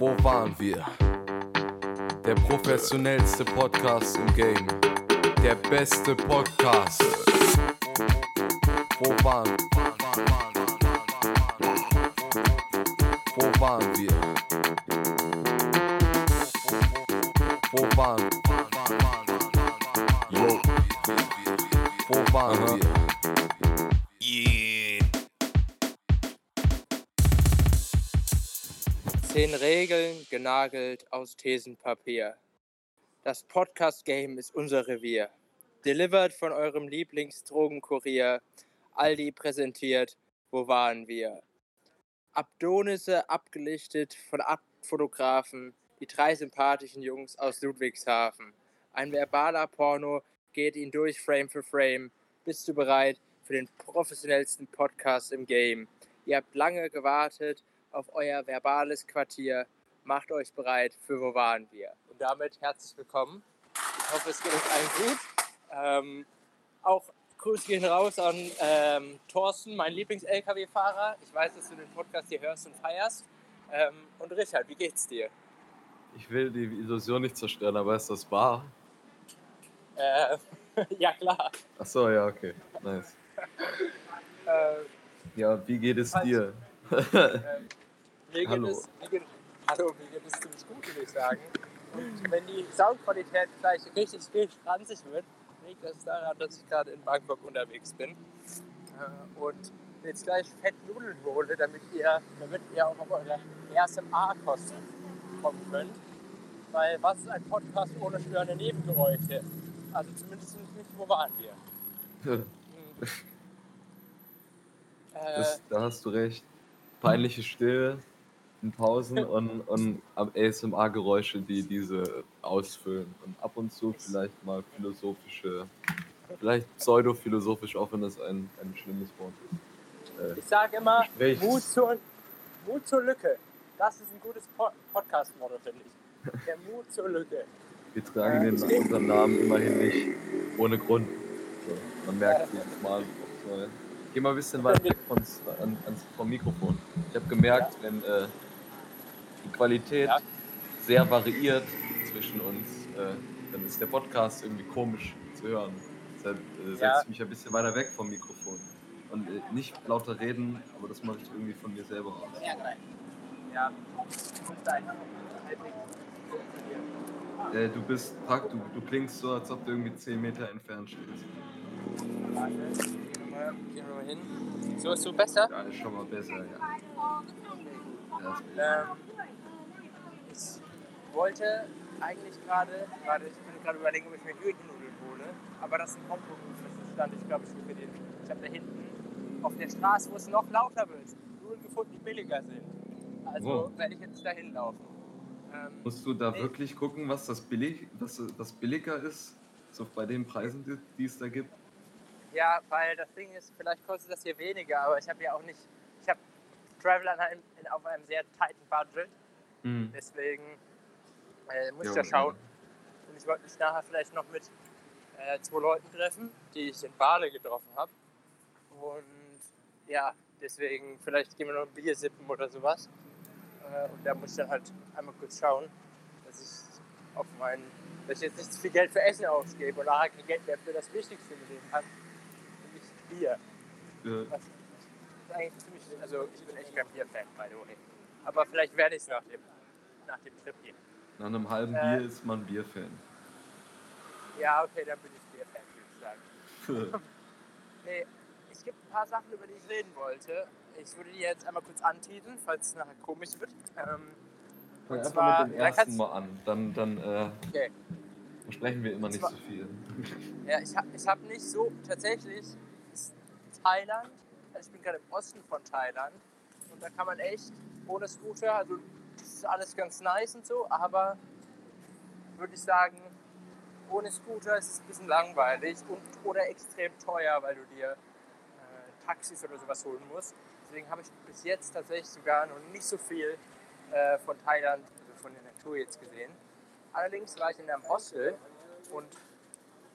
Wo waren wir? Der professionellste Podcast im Game. Der beste Podcast. Wo waren Wo waren wir? Wo waren Yo. Wo waren wir? Zehn Regeln genagelt aus Thesenpapier. Das Podcast-Game ist unser Revier. Delivered von eurem Lieblingsdrogenkurier. Aldi präsentiert. Wo waren wir? Abdonisse abgelichtet von Abfotografen. Die drei sympathischen Jungs aus Ludwigshafen. Ein verbaler Porno geht ihn durch Frame für Frame. Bist du bereit für den professionellsten Podcast im Game? Ihr habt lange gewartet auf euer verbales Quartier. Macht euch bereit für Wo waren wir? Und damit herzlich willkommen. Ich hoffe, es geht euch allen gut. Ähm, auch Grüße gehen raus an ähm, Thorsten, mein Lieblings-LKW-Fahrer. Ich weiß, dass du den Podcast hier hörst und feierst. Ähm, und Richard, wie geht's dir? Ich will die Illusion nicht zerstören, aber ist das wahr? Äh, ja, klar. Achso, ja, okay. Nice. Äh, Ja, wie geht es dir? Geht Hallo. Es, mir geht, hallo, geht es ziemlich gut, würde ich sagen. Und wenn die Soundqualität gleich richtig richtig ranzig wird, liegt das daran, dass ich gerade in Bangkok unterwegs bin. Äh, und jetzt gleich fett Nudeln hole, damit ihr, damit ihr auch auf eure ASMR-Kosten kommen könnt. Weil was ist ein Podcast ohne störende Nebengeräusche? Also zumindest nicht, wo waren wir. Hm. Das, da hast du recht. Peinliche Stille in Pausen und, und ASMR-Geräusche, die diese ausfüllen. Und ab und zu vielleicht mal philosophische, vielleicht pseudophilosophisch, auch wenn das ein, ein schlimmes Wort ist. Äh, Ich sage immer, Gesprächs- Mut zur, Mut zur Lücke. Das ist ein gutes Po- Podcast-Motto, finde ich. Der Mut zur Lücke. wir tragen den, unseren Namen immerhin nicht ohne Grund. So, man merkt jedes Mal. Geh mal ein bisschen weiter weg ans, vom Mikrofon. Ich habe gemerkt, wenn äh, die Qualität Ja. sehr variiert zwischen uns, äh, dann ist der Podcast irgendwie komisch zu hören. Deshalb äh, setze Ja. ich mich ein bisschen weiter weg vom Mikrofon. Und äh, nicht lauter reden, aber das mache ich irgendwie von mir selber aus. Ja. Äh, du bist, Park, du, du klingst so, als ob du irgendwie 10 Meter entfernt stehst. Warte, gehen wir mal, gehen wir mal hin. So ist so besser. Ja, ist schon mal besser, ja. Ähm, ich wollte eigentlich gerade, warte, ich bin gerade überlegen, ob ich mir Hühnernudeln hole, aber das ist ein Kompromiss. Das stand ich, glaube ich, für den. Ich habe da hinten auf der Straße, wo es noch lauter wird, Nudeln gefunden, die billiger sind. Also Wow. werde ich jetzt dahin laufen. Ähm, Musst du da Nee. wirklich gucken, was das billig, was das billiger ist? So bei den Preisen, die, die es da gibt? Ja, weil das Ding ist, vielleicht kostet das hier weniger, aber ich habe ja auch nicht, einem, in, auf einem sehr tighten Budget, Hm. deswegen äh, muss Ja, ich da ja. schauen. Und ich wollte mich nachher vielleicht noch mit äh, zwei Leuten treffen, die ich in Bale getroffen habe. Und ja, deswegen, vielleicht gehen wir noch ein Bier sippen oder sowas. Äh, und da muss ich dann halt einmal kurz schauen, dass ich auf meinen, dass ich jetzt nicht zu viel Geld für Essen ausgebe und nachher kein Geld mehr für das Wichtigste im Leben habe, nämlich Bier. Äh, Was ist eigentlich ziemlich, also ich bin echt kein Bier-Fan, by the way. Aber vielleicht werde ich es nach dem, nach dem Trip hier. nach einem halben Äh. Bier ist man Bierfan. Ja, okay, dann bin ich Bier-Fan, würde ich sagen. Nee, es gibt ein paar Sachen, über die ich reden wollte. Ich würde die jetzt einmal kurz anteasen, falls es nachher komisch wird. Ähm, Fang einfach zwar- mit dem ersten mal an. Dann, dann äh, okay. versprechen wir immer Und nicht zwar- so viel. Ja, ich habe ich hab nicht so, tatsächlich ist Thailand, ich bin gerade im Osten von Thailand und da kann man echt ohne Scooter, also das ist alles ganz nice und so, aber würde ich sagen, ohne Scooter ist es ein bisschen langweilig und oder extrem teuer, weil du dir äh, Taxis oder sowas holen musst. Deswegen habe ich bis jetzt tatsächlich sogar noch nicht so viel äh, von Thailand, also von der Natur jetzt gesehen. Allerdings war ich in einem Hostel und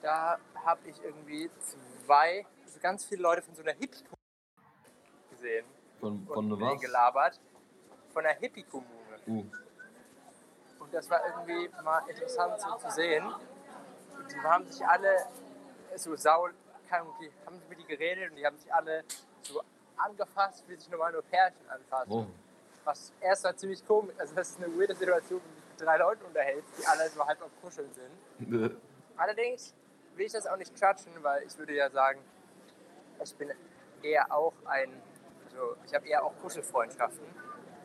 da habe ich irgendwie zwei, also ganz viele Leute von so einer hippie gesehen Von, von was? gelabert. Von einer Hippie-Kommune. Uh, Und das war irgendwie mal interessant so zu sehen. Und die haben sich alle so sau, haben mit die geredet und die haben sich alle so angefasst, wie sich normal nur Pärchen anfassen. Oh. Was erst war ziemlich komisch, also das ist eine weirde Situation, wenn du drei Leuten unterhältst, die alle so halb am Kuscheln sind. Allerdings will ich das auch nicht judgen, weil ich würde ja sagen, ich bin eher auch ein, also ich habe eher auch Kuschelfreundschaften.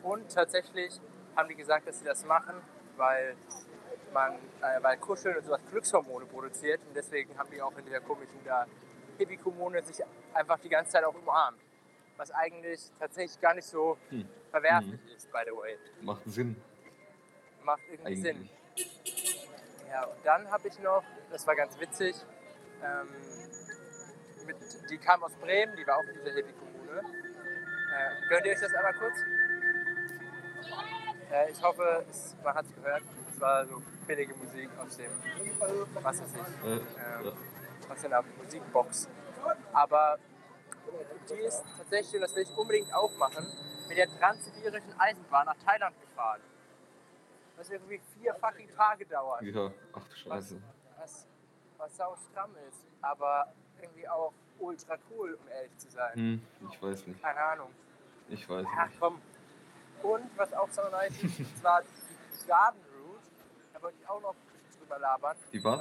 Und tatsächlich haben die gesagt, dass sie das machen, weil man, äh, weil Kuscheln und sowas Glückshormone produziert und deswegen haben die auch in dieser komischen da Hippie-Kommune sich einfach die ganze Zeit auch umarmt. Was eigentlich tatsächlich gar nicht so Hm. verwerflich ist, by the way. Macht Sinn. Macht irgendwie Sinn. Eigentlich. Ja, und dann habe ich noch, das war ganz witzig, ähm, mit, die kam aus Bremen, die war auch in dieser Hippie-Kommune. Äh, gönnt ihr euch das einmal kurz? Äh, ich hoffe, es, man hat es gehört. Es war so billige Musik aus dem, was weiß ich, Äh, ähm, aus einer Musikbox. Aber die ist tatsächlich, und das will ich unbedingt auch machen, mit der transsibirischen Eisenbahn nach Thailand gefahren. Was irgendwie vier fucking Tage dauert ja, ach du Scheiße. was, was sau stramm ist, aber irgendwie auch ultra cool, um ehrlich zu sein. Hm, ich weiß nicht. Keine Ahnung. Ich weiß Ach nicht. komm. Und was auch so nice ist, und zwar die Garden Route. Da wollte ich auch noch ein bisschen drüber labern. Die was?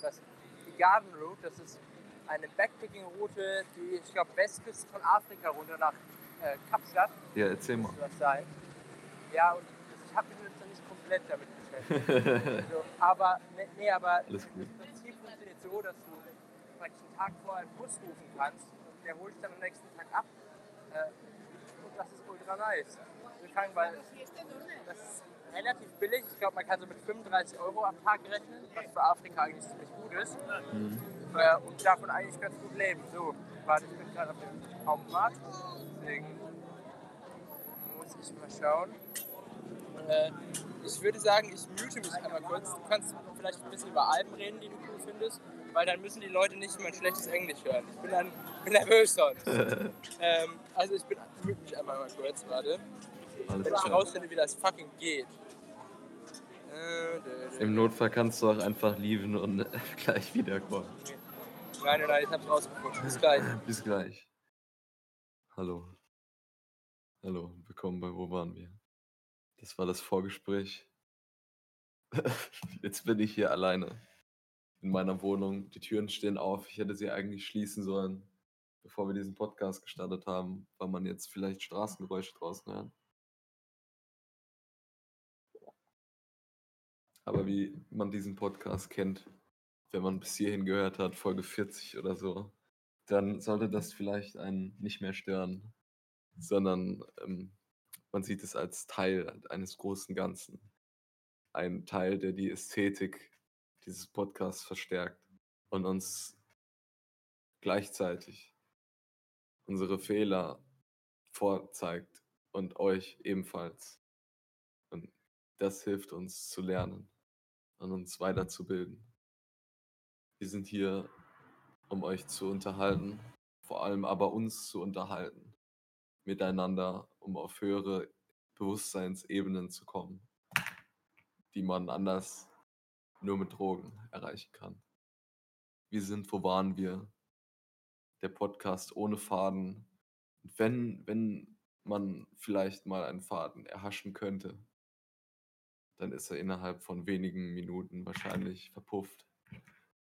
Das, die Garden Route, das ist eine Backpacking-Route, die, ich glaube, Westküste von Afrika runter nach äh, Kapstadt. Ja, erzähl mal. Das sein. Ja, und ich habe mich jetzt noch nicht komplett damit beschäftigt. so, aber, nee, nee, aber Alles gut. das Prinzip funktioniert so, dass du praktisch einen Tag vorher einen Bus rufen kannst und der holt dich dann am nächsten Tag ab. Äh, und das ist ultra nice. Wir kann, weil das ist relativ billig. Ich glaube, man kann so mit 35 Euro am Tag rechnen, was für Afrika eigentlich ziemlich gut ist. Mhm. Äh, und davon eigentlich ganz gut leben. So, warte, ich bin gerade auf dem Hauptmarkt. Deswegen muss ich mal schauen. Äh, ich würde sagen, ich mute mich einmal kurz. Du kannst vielleicht ein bisschen über Alben reden, die du cool findest, weil dann müssen die Leute nicht mein schlechtes Englisch hören. Ich bin dann bin nervös sonst. ähm, also ich bin, mich einmal mal kurz, warte. Alles Wenn ich rausfinde, wie das fucking geht. Äh. Im Notfall kannst du auch einfach lieben und gleich wiederkommen. Nein, nein, nein, ich hab's rausgefunden. Bis gleich. Bis gleich. Hallo. Hallo, willkommen bei Wo waren wir? Das war das Vorgespräch. Jetzt bin ich hier alleine in meiner Wohnung. Die Türen stehen auf. Ich hätte sie eigentlich schließen sollen, bevor wir diesen Podcast gestartet haben, weil man jetzt vielleicht Straßengeräusche draußen hört. Aber wie man diesen Podcast kennt, wenn man bis hierhin gehört hat, Folge 40 oder so, dann sollte das vielleicht einen nicht mehr stören, sondern ähm, man sieht es als Teil eines großen Ganzen. Ein Teil, der die Ästhetik dieses Podcasts verstärkt und uns gleichzeitig unsere Fehler vorzeigt und euch ebenfalls. Und das hilft uns zu lernen und uns weiterzubilden. Wir sind hier, um euch zu unterhalten, vor allem aber uns zu unterhalten, miteinander, um auf höhere Bewusstseinsebenen zu kommen, die man anders nur mit Drogen erreichen kann. Wir sind, wo waren wir? Der Podcast ohne Faden. Wenn, wenn man vielleicht mal einen Faden erhaschen könnte, dann ist er innerhalb von wenigen Minuten wahrscheinlich verpufft.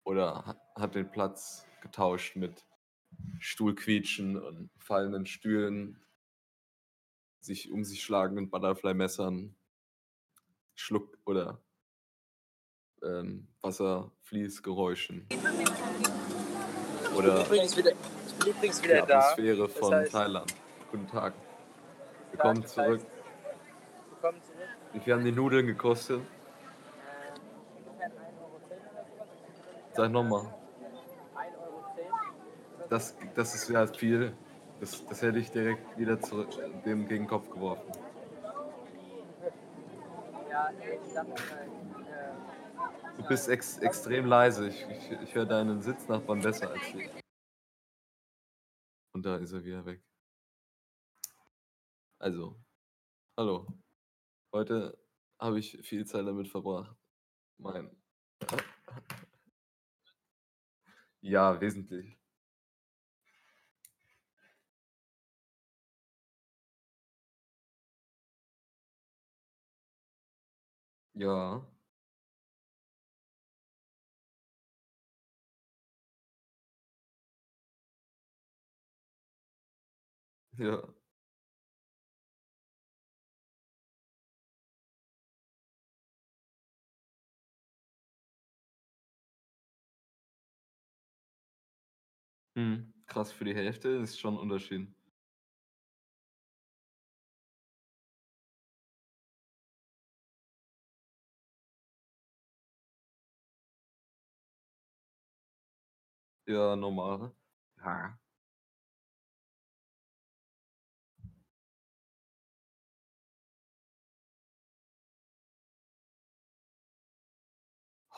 Oder hat, hat den Platz getauscht mit Stuhlquietschen und fallenden Stühlen, sich um sich schlagenden Butterfly-Messern, Schluck- oder ähm, Wasserfließgeräuschen. Oder Übrigens wieder, ich bin übrigens die wieder da. Atmosphäre Das von heißt- Thailand. Guten Tag. Willkommen Das zurück. Willkommen zurück. Wie viel haben die Nudeln gekostet? Ungefähr 1,10 Euro oder sowas. Sag nochmal. 1,10 Euro. Das, das ist ja viel. Das, das hätte ich direkt wieder zurück, dem gegen den Kopf geworfen. Ja, ich dachte, Du bist ex, extrem leise. Ich, ich, ich höre deinen Sitznachbarn besser als dich. Und da ist er wieder weg. Also, hallo. Heute habe ich viel Zeit damit verbracht. Mein. Ja, wesentlich. Ja. Ja. Mhm. Krass, für die Hälfte ist schon 'n Unterschied. Ja, normal. Ja.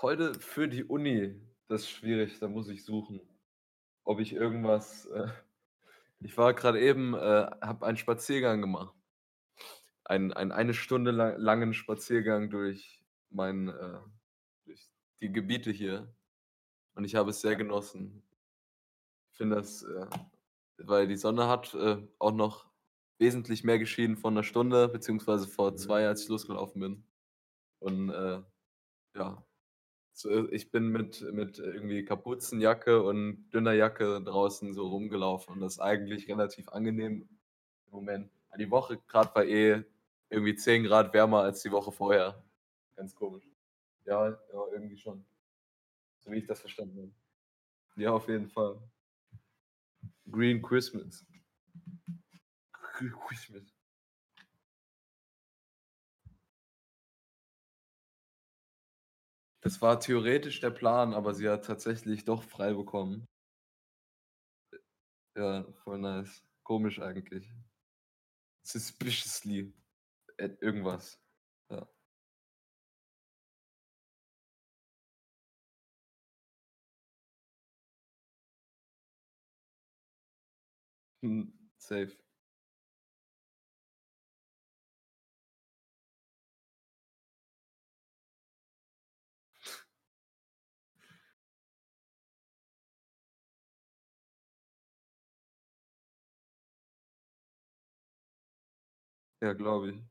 Heute für die Uni, das ist schwierig, da muss ich suchen, ob ich irgendwas, äh ich war grad eben äh, habe einen Spaziergang gemacht. Einen einen eine Stunde la langen Spaziergang durch mein äh, durch die Gebiete hier und ich habe es sehr genossen. Ich finde das, äh weil die Sonne hat, äh, auch noch wesentlich mehr geschienen vor 'ner Stunde, beziehungsweise vor 2, als ich losgelaufen bin. Und, äh, ja, so ich bin mit mit irgendwie Kapuzenjacke und dünner Jacke draußen so rumgelaufen und das ist eigentlich relativ angenehm im Moment. Die Woche grad war eh irgendwie 10 Grad wärmer als die Woche vorher. Ganz komisch. Ja, ja, irgendwie schon. So wie ich das verstanden habe. Ja, auf jeden Fall. Green Christmas. Green Christmas. Das war theoretisch der Plan, aber sie hat tatsächlich doch frei bekommen. Ja, voll nice. Komisch eigentlich. Suspiciously. At irgendwas. Ja. Mhm, safe. Ja, glaube ich.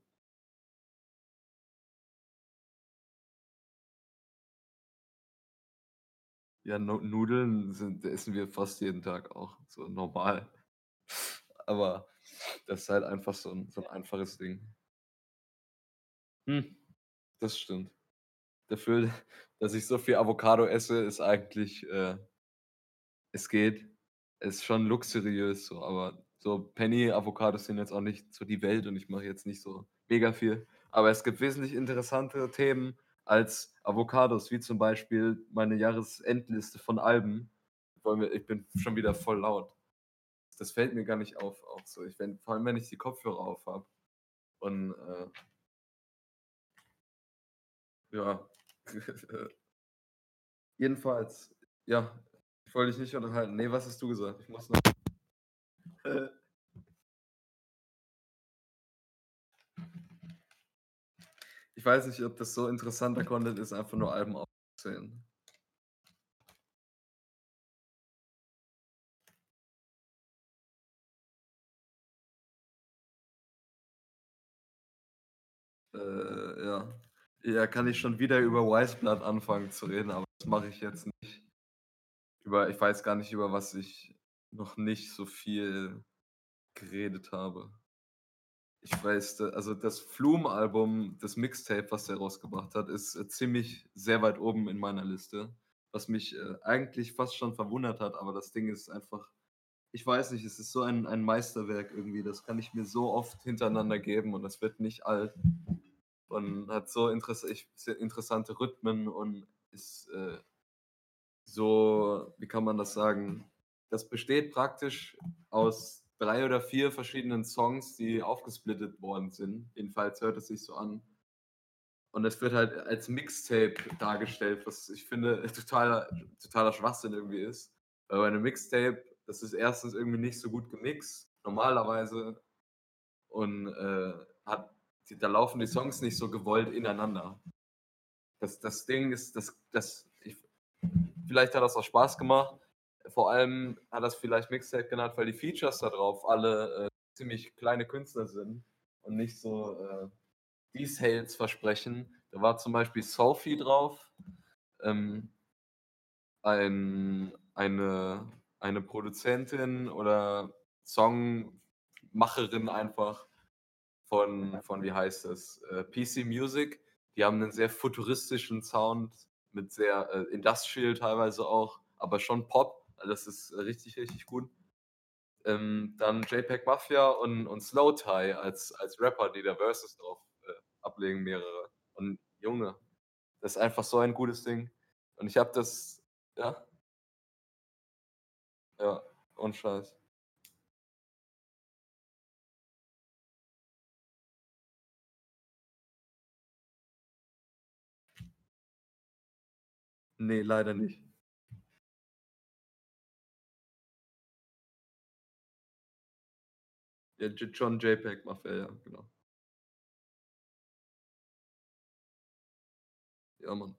Ja, Nu Nudeln sind essen wir fast jeden Tag auch so normal. Aber das ist halt einfach so 'n so 'n einfaches Ding. Hm, das stimmt. Dafür, dass ich so viel Avocado esse, ist eigentlich, äh es geht. Ist schon luxuriös so, aber so Penny-Avocados sind jetzt auch nicht so die Welt und ich mache jetzt nicht so mega viel. Aber es gibt wesentlich interessantere Themen als Avocados, wie zum Beispiel meine Jahresendliste von Alben. Ich bin schon wieder voll laut. Das fällt mir gar nicht auf auch so. Ich wenn vor allem, wenn ich die Kopfhörer auf habe und, äh Ja. Jedenfalls, ja, ich wollte dich nicht unterhalten. Ne, was hast du gesagt? Ich muss noch Ich weiß nicht, ob das so interessanter Content ist, einfach nur Alben aufzuzählen. Äh, ja. Ja, kann ich schon wieder über Blood anfangen zu reden, aber das mache ich jetzt nicht. Über ich weiß gar nicht, über was ich noch nicht so viel geredet habe. Ich weiß, also das Flume-Album, das Mixtape, was der rausgebracht hat, ist, äh, ziemlich sehr weit oben in meiner Liste, was mich, äh, eigentlich fast schon verwundert hat, aber das Ding ist einfach ich weiß nicht, es ist so ein ein Meisterwerk irgendwie, das kann ich mir so oft hintereinander geben und das wird nicht alt und hat so interessante Rhythmen und ist, äh so, wie kann man das sagen? Das besteht praktisch aus 3 oder 4 verschiedenen Songs, die aufgesplittet worden sind. Jedenfalls hört es sich so an. Und es wird halt als Mixtape dargestellt, was ich finde totaler totaler Schwachsinn irgendwie ist. Weil bei 'nem Mixtape, das ist 1. irgendwie nicht so gut gemixt normalerweise und, äh, hat da laufen die Songs nicht so gewollt ineinander. Das, das Ding ist, das, das, ich, vielleicht hat das auch Spaß gemacht. Vor allem hat das vielleicht Mixtape genannt, weil die Features da drauf alle äh, ziemlich kleine Künstler sind und nicht so äh, Details versprechen. Da war zum Beispiel Sophie drauf, ähm, ein, eine, eine Produzentin oder Songmacherin einfach von, von wie heißt es, äh, PC Music. Die haben einen sehr futuristischen Sound mit sehr äh, industrial teilweise auch, aber schon Pop. Das ist richtig, richtig gut. Ähm, dann JPEG Mafia und, und Slow Tie als, als Rapper, die da Verses drauf äh, ablegen, mehrere. Und Junge, das ist einfach so ein gutes Ding. Und ich habe das, ja. Ja, und Scheiß. Nee, leider nicht. Ja, John JPEG Mafia, ja, genau. Ja, Mann.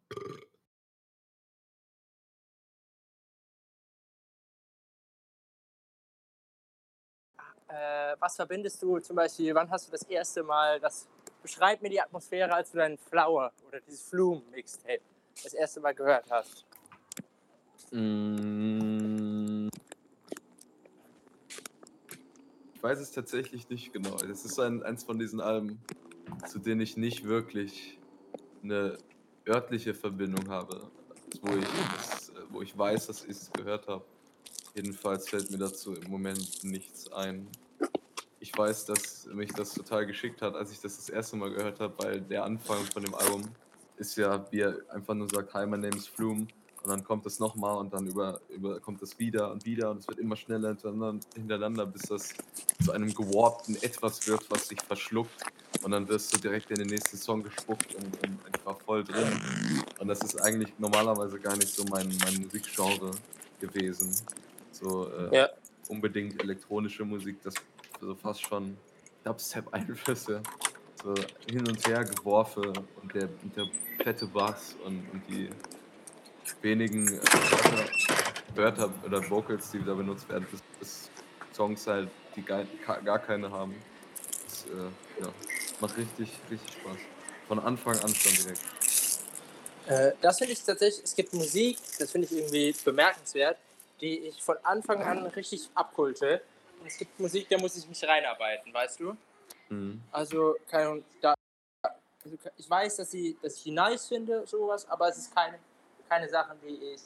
Äh, was verbindest du zum Beispiel, wann hast du das erste Mal, das beschreib mir die Atmosphäre, als du deinen Flower oder dieses Flume-Mixtape das erste Mal gehört hast? Mm. Ich weiß es tatsächlich nicht genau. Das ist ein, eins von diesen Alben, zu denen ich nicht wirklich eine örtliche Verbindung habe, wo ich, wo ich weiß, dass ich es gehört habe. Jedenfalls fällt mir dazu im Moment nichts ein. Ich weiß, dass mich das total geschickt hat, als ich das das erste Mal gehört habe, weil der Anfang von dem Album ist ja, wie er einfach nur sagt, hi, my name is Flume. Und dann kommt es nochmal und dann über, über kommt es wieder und wieder und es wird immer schneller hintereinander, hintereinander, bis das zu einem gewarpten Etwas wird, was sich verschluckt. Und dann wirst du direkt in den nächsten Song gespuckt und, und einfach voll drin. Und das ist eigentlich normalerweise gar nicht so mein, mein Musikgenre gewesen. So äh, Ja. unbedingt elektronische Musik, das so fast schon Dubstep-Einflüsse so hin und her geworfen und der, und der fette Bass und, und die wenigen äh, Wörter, Wörter oder Vocals, die da benutzt werden, bis, bis Songs halt, die gar, gar keine haben. Das äh, ja, macht richtig, richtig Spaß. Von Anfang an schon direkt. Äh, das finde ich tatsächlich, es gibt Musik, das finde ich irgendwie bemerkenswert, die ich von Anfang an richtig abkulte. Und es gibt Musik, da muss ich mich reinarbeiten, weißt du? Mhm. Also, keine Ahnung, da, also ich weiß, dass, sie, dass ich die nice finde, sowas, aber es ist keine, keine Sachen, die ich,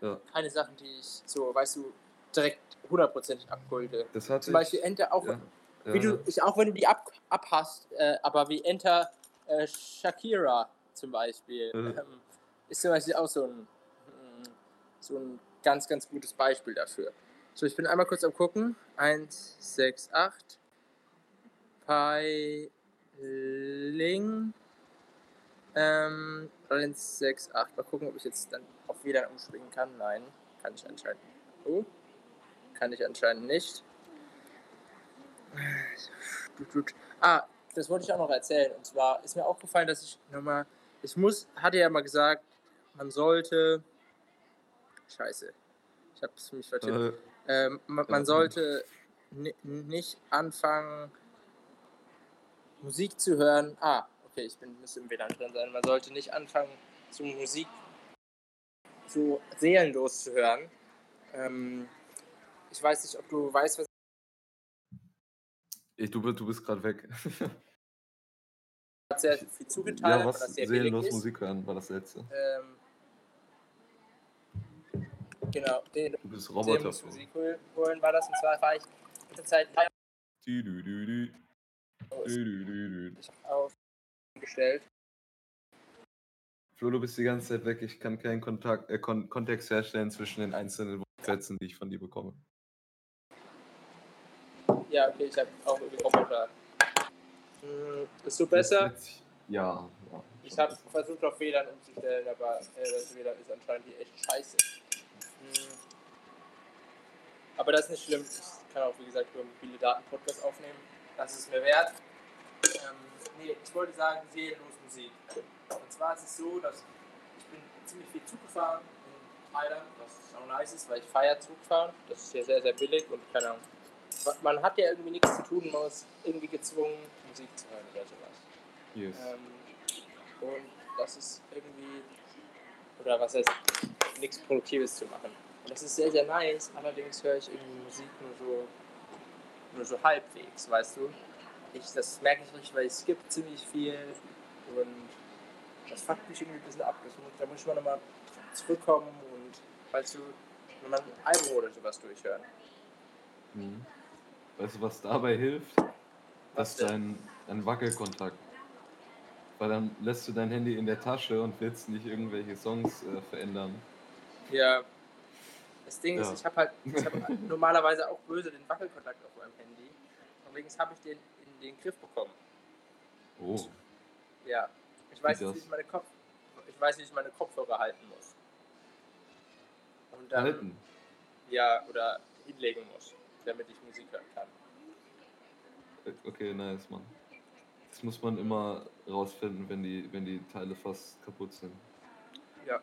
Ja. keine Sachen, die ich so, weißt du, direkt hundertprozentig abkulte. Das hatte Zum Beispiel Enter, auch, ja, ja, wie du, ich, auch wenn du die ab, abhast, äh, aber wie Enter äh, Shakira zum Beispiel, Mhm. ähm, ist zum Beispiel auch so ein, mm, so ein ganz, ganz gutes Beispiel dafür. So, ich bin einmal kurz am gucken. 1, 6, 8. Ähm, 1, 6, 8. Mal gucken, ob ich jetzt dann auf WLAN umschwingen kann. Nein, kann ich anscheinend. Oh, kann ich anscheinend nicht. Ah, das wollte ich auch noch erzählen. Und zwar ist mir aufgefallen, dass ich nochmal. Ich muss, hatte ja mal gesagt, man sollte. Scheiße. Ich hab's mich vertippt. äh, Ähm, man, man Ja. sollte ni- nicht anfangen, Musik zu hören. Ah, okay, ich bin müsste im WLAN drin sein. Man sollte nicht anfangen, so Musik so seelenlos zu hören. Ähm, ich weiß nicht, ob du weißt, was ich, du, bist- du bist gerade weg. sehr viel zugetan ja, hat, was weil das sehr seelenlos ist. Musik hören war das letzte. Ähm, genau, den Du bist Roboter. Musik holen, war das. Und zwar war ich in der Zeit Dü, dü, dü, dü. Dü, dü, dü, dü. aufgestellt. Flo, du bist die ganze Zeit weg. Ich kann keinen Kontakt, äh, Kon Kontext herstellen zwischen den einzelnen Sätzen, die ich von dir bekomme. Ja, okay, ich habe auch irgendwie Roboter. Hm, Bist du Das besser? Ja. ja Ich habe versucht auf WLAN umzustellen, aber äh, das WLAN ist anscheinend hier echt scheiße. Hm. Aber das ist nicht schlimm. Ich kann auch, wie gesagt, über mobile Daten Podcast aufnehmen. Das ist mir wert. Ähm, nee, ich wollte sagen, seelenlos Musik. Und zwar ist es so, dass ich bin ziemlich viel Zug gefahren in Thailand, was auch nice ist, weil ich feiere Zugfahren. Das ist ja sehr, sehr billig und keine Ahnung. Man hat ja irgendwie nichts zu tun, man ist irgendwie gezwungen, Musik zu hören oder sowas. Yes. Ähm, und das ist irgendwie, oder was heißt, nichts Produktives zu machen. Und das ist sehr, sehr nice, allerdings höre ich irgendwie Musik nur so, nur so halbwegs, weißt du? Ich, das merke ich richtig, weil ich skippe ziemlich viel und das fuckt mich irgendwie ein bisschen ab. Das muss, da muss ich mal nochmal zurückkommen und, weißt du, nochmal ein Album oder sowas durchhören. Mhm. Weißt du, was dabei hilft? Das denn? dein, dein Wackelkontakt. Weil dann lässt du dein Handy in der Tasche und willst nicht irgendwelche Songs äh, verändern. Ja. Das Ding Ja. ist, ich habe halt, ich hab normalerweise auch böse den Wackelkontakt auf meinem Handy. Deswegen habe ich den in den Griff bekommen. Oh. Ja. Ich weiß jetzt, wie ich meine Kopf, ich weiß, wie ich meine Kopfhörer halten muss. Und dann, Halten. ja, oder hinlegen muss, damit ich Musik hören kann. Okay, nice, Mann. Das muss man immer rausfinden, wenn die, wenn die Teile fast kaputt sind. Ja.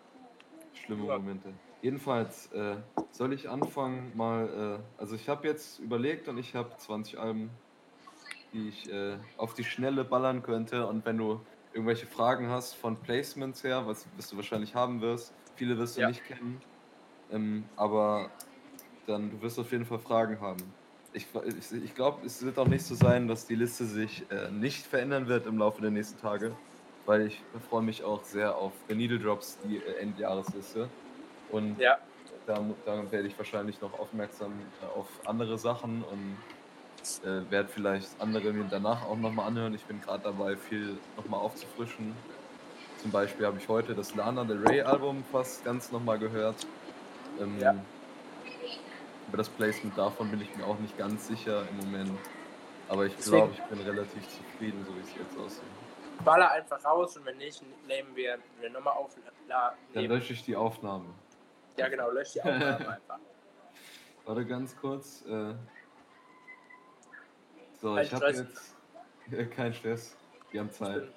Schlimme Ja. Momente. Jedenfalls, äh, soll ich anfangen mal, äh, also ich habe jetzt überlegt und ich habe 20 Alben, die ich äh, auf die Schnelle ballern könnte und wenn du irgendwelche Fragen hast von Placements her, was, was du wahrscheinlich haben wirst, viele wirst du Ja. nicht kennen, ähm, aber dann du wirst auf jeden Fall Fragen haben. Ich, ich, ich glaube, es wird auch nicht so sein, dass die Liste sich äh, nicht verändern wird im Laufe der nächsten Tage, weil ich freue mich auch sehr auf The Needle Drops, die äh, Endjahresliste. Und Ja. da, da werde ich wahrscheinlich noch aufmerksam äh, auf andere Sachen und äh, werde vielleicht andere mir danach auch nochmal anhören. Ich bin gerade dabei, viel nochmal aufzufrischen. Zum Beispiel habe ich heute das Lana Del Rey Album fast ganz nochmal gehört. Ähm, Ja. Über das Placement davon bin ich mir auch nicht ganz sicher im Moment. Aber ich glaube, ich bin relativ zufrieden, so wie es jetzt aussieht. Baller einfach raus und wenn nicht, nehmen wir eine Nummer auf. La, Dann lösche ich die Aufnahme. ja, genau, löscht die Aufnahme einfach. Warte ganz kurz. Äh, so, Kein ich habe jetzt. Äh, kein Stress. Wir haben Ich Zeit. bin,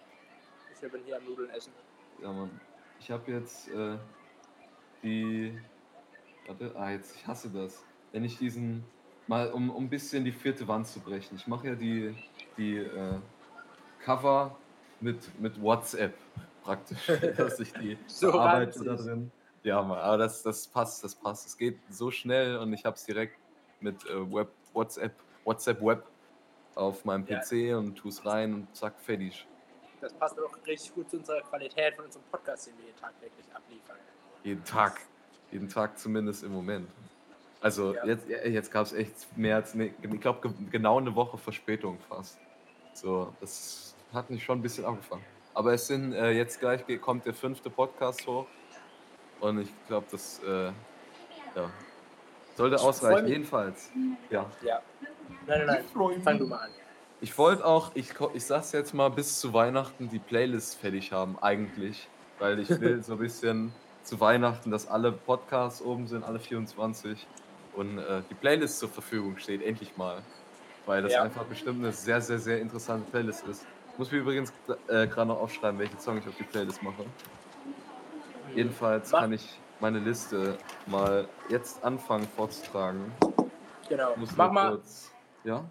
ich bin hier am Nudeln essen. Ja, Mann. Ich habe jetzt äh, die. Warte, ah, jetzt, ich hasse das. Wenn ich diesen. Mal, um, um ein bisschen die vierte Wand zu brechen. Ich mache ja die, die äh, Cover mit, mit WhatsApp praktisch. dass ich die So bearbeite da drin. Ja, Mann, aber das, das passt, das passt. Es geht so schnell und ich habe es direkt mit äh, Web, WhatsApp, WhatsApp Web auf meinem Ja. PC und tue es rein und zack, fertig. Das passt auch richtig gut zu unserer Qualität von unserem Podcast, den wir hier tagtäglich abliefern. Jeden Tag. Jeden Tag zumindest im Moment. Also Ja. jetzt, ja, jetzt gab es echt mehr als, ne, ich glaube, ge genau eine Woche Verspätung fast. So, das hat mich schon ein bisschen angefangen. Aber es sind, äh, jetzt gleich kommt der fünfte Podcast hoch. Und ich glaube, das äh, ja, sollte ausreichen. Jedenfalls. Ja. Ja. Nein, nein, nein. Fang du mal an. Ich wollte auch, ich, ich sag's jetzt mal, bis zu Weihnachten die Playlist fertig haben, eigentlich. Weil ich will so ein bisschen zu Weihnachten, dass alle Podcasts oben sind, alle 24. Und äh, die Playlist zur Verfügung steht, endlich mal. Weil das Ja. einfach bestimmt eine sehr, sehr, sehr interessante Playlist ist. Ich muss mir übrigens äh, gerade noch aufschreiben, welchen Song ich auf die Playlist mache. Jedenfalls Mach- kann ich meine Liste mal jetzt anfangen vorzutragen. Genau. Mach mal, kurz. Ja?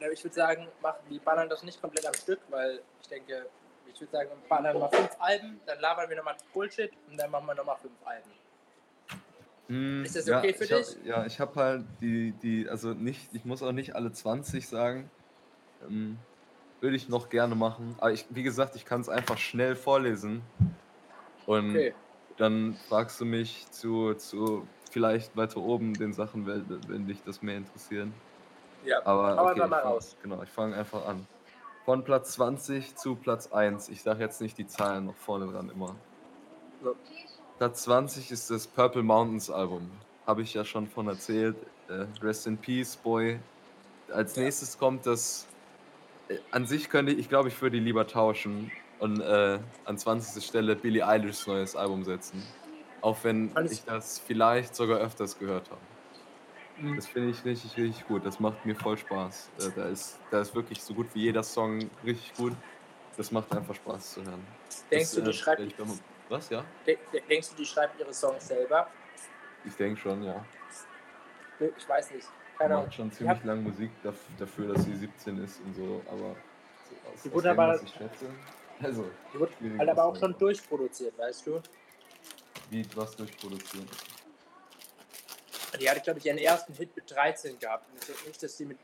Na, Ich würde sagen, mach, wir ballern das nicht komplett am Stück, weil ich denke, ich würde sagen, wir ballern mal fünf Alben, dann labern wir nochmal Bullshit und dann machen wir nochmal fünf Alben. Hm, Ist das ja, okay für ich hab, dich? Ja, ich habe halt die, die, also nicht, ich muss auch nicht alle 20 sagen. Ähm, würde ich noch gerne machen. Aber ich, wie gesagt, ich kann es einfach schnell vorlesen. Und Okay. dann fragst du mich zu, zu vielleicht weiter oben den Sachen, wenn, wenn dich das mehr interessieren. Ja. Aber okay, ich mal fang, raus. Genau, ich fange einfach an. Von Platz 20 zu Platz 1. Ich sage jetzt nicht die Zahlen noch vorne dran immer. So. Platz 20 ist das Purple Mountains Album. Habe ich ja schon von erzählt. Äh, Rest in Peace, Boy. Als Ja. nächstes kommt das. Äh, an sich könnte ich, ich glaube, ich würde die lieber tauschen und äh, an 20. Stelle Billie Eilish's neues Album setzen. Auch wenn ich- ich das vielleicht sogar öfters gehört habe. Mhm. Das finde ich richtig, richtig gut. Das macht mir voll Spaß. Da ist, da ist wirklich so gut wie jeder Song richtig gut. Das macht einfach Spaß zu hören. Denkst das, du, die äh, bin- Was, ja? de de- denkst du, die schreibt ihre Songs selber? Ich denke schon, ja. Ich weiß nicht. Keine Ahnung. macht schon ziemlich lange Musik daf- dafür, dass sie 17 ist und so, aber aus, Die wurde aber- was ich schätze. Also, Die halt aber auch schon durchproduziert, weißt du? Wie was durchproduzieren. Die hatte, glaube ich, ihren ersten Hit mit 13 gehabt. Und ich denke nicht, dass sie mit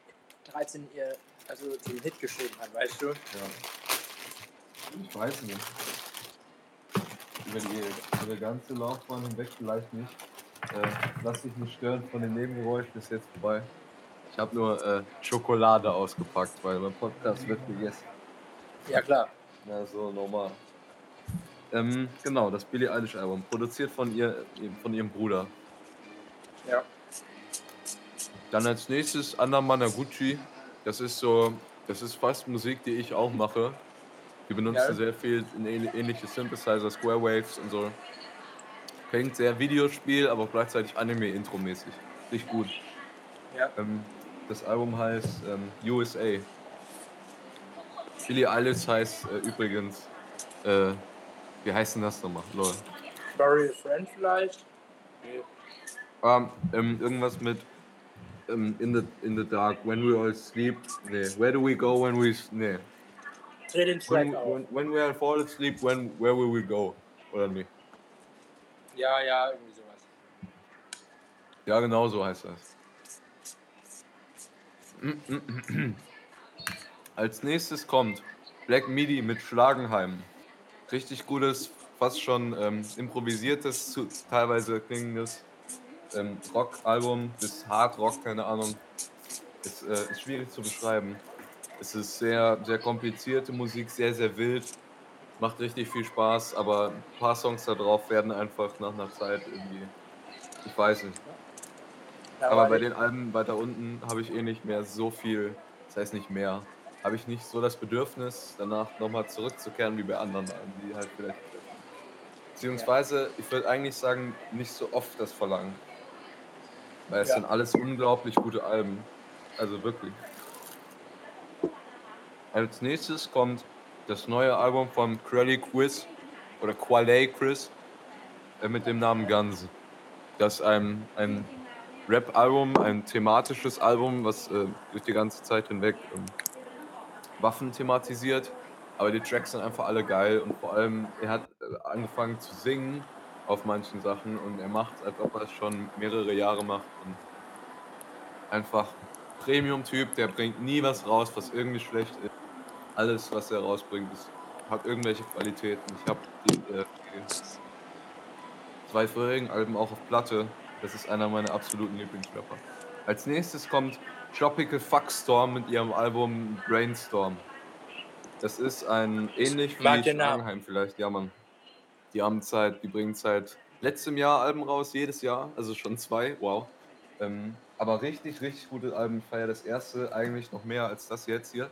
13 ihr, also den Hit geschrieben hat, weißt du? Ja. Ich weiß nicht. Über die über die ganze Laufbahn hinweg vielleicht nicht. Äh, lass dich nicht stören von den Nebengeräuschen, ist jetzt vorbei. Ich habe nur äh, Schokolade ausgepackt, weil mein Podcast wird gegessen. Ja, klar. Ja, so normal. Ähm, genau, das Billie Eilish Album, produziert von ihr, von ihrem Bruder. Ja. Dann als nächstes Anna Managuchi. Das ist so, das ist fast Musik, die ich auch mache. Die benutzen Ja. sehr viel ähnliche Synthesizer, Square Waves und so. Klingt sehr Videospiel, aber auch gleichzeitig Anime-Intro-mäßig. Richtig gut. Ja. Ähm, das Album heißt ähm, USA. Billie Eilish heißt äh, übrigens, äh, wie heißt denn das nochmal? Lol. Story a Friend vielleicht? Nee. Ähm, ähm, irgendwas mit ähm, in, the, in the Dark, When We All Sleep. Nee, Where Do We Go When We. Nee. Dreh den Track When, auf. when, when we all fall asleep, when, where will we go? Oder nicht? Ja, ja, irgendwie sowas. Ja, genau so heißt das. Als nächstes kommt Black Midi mit Schlagenheim. Richtig gutes, fast schon ähm, improvisiertes, teilweise klingendes ähm, Rock-Album bis Hard Rock, keine Ahnung. Ist, äh, ist schwierig zu beschreiben. Es ist sehr, sehr komplizierte Musik, sehr, sehr wild. Macht richtig viel Spaß, aber ein paar Songs da drauf werden einfach nach einer Zeit irgendwie. Ich weiß nicht. Ja, Aber bei den Alben weiter unten habe ich eh nicht mehr so viel, das heißt nicht mehr, habe ich nicht so das Bedürfnis, danach nochmal zurückzukehren wie bei anderen Alben, die halt vielleicht. Beziehungsweise, ich würde eigentlich sagen, nicht so oft das verlangen. Weil es Ja. sind alles unglaublich gute Alben. Also wirklich. Als nächstes kommt das neue Album von Crowley Quiz oder Qualey Chris äh, mit dem Namen Guns. Das ist ein, ein Rap-Album, ein thematisches Album, was äh, durch die ganze Zeit hinweg ähm, Waffen thematisiert. Aber die Tracks sind einfach alle geil und vor allem, er hat äh, angefangen zu singen auf manchen Sachen und er macht, als ob er es schon mehrere Jahre macht. Und einfach Premium-Typ, der bringt nie was raus, was irgendwie schlecht ist. Alles, was er rausbringt, ist, hat irgendwelche Qualitäten. Ich habe die, äh, die zwei vorherigen Alben auch auf Platte. Das ist einer meiner absoluten Lieblingsrapper. Als nächstes kommt Tropical Fuckstorm mit ihrem Album Brainstorm. Das ist ein ähnlich wie. Schlagenheim vielleicht, ja man. Die haben Zeit, die bringen seit letztem Jahr Alben raus, jedes Jahr, also schon zwei, wow. Ähm, aber richtig, richtig gute Alben. Ich feiere das erste eigentlich noch mehr als das jetzt hier.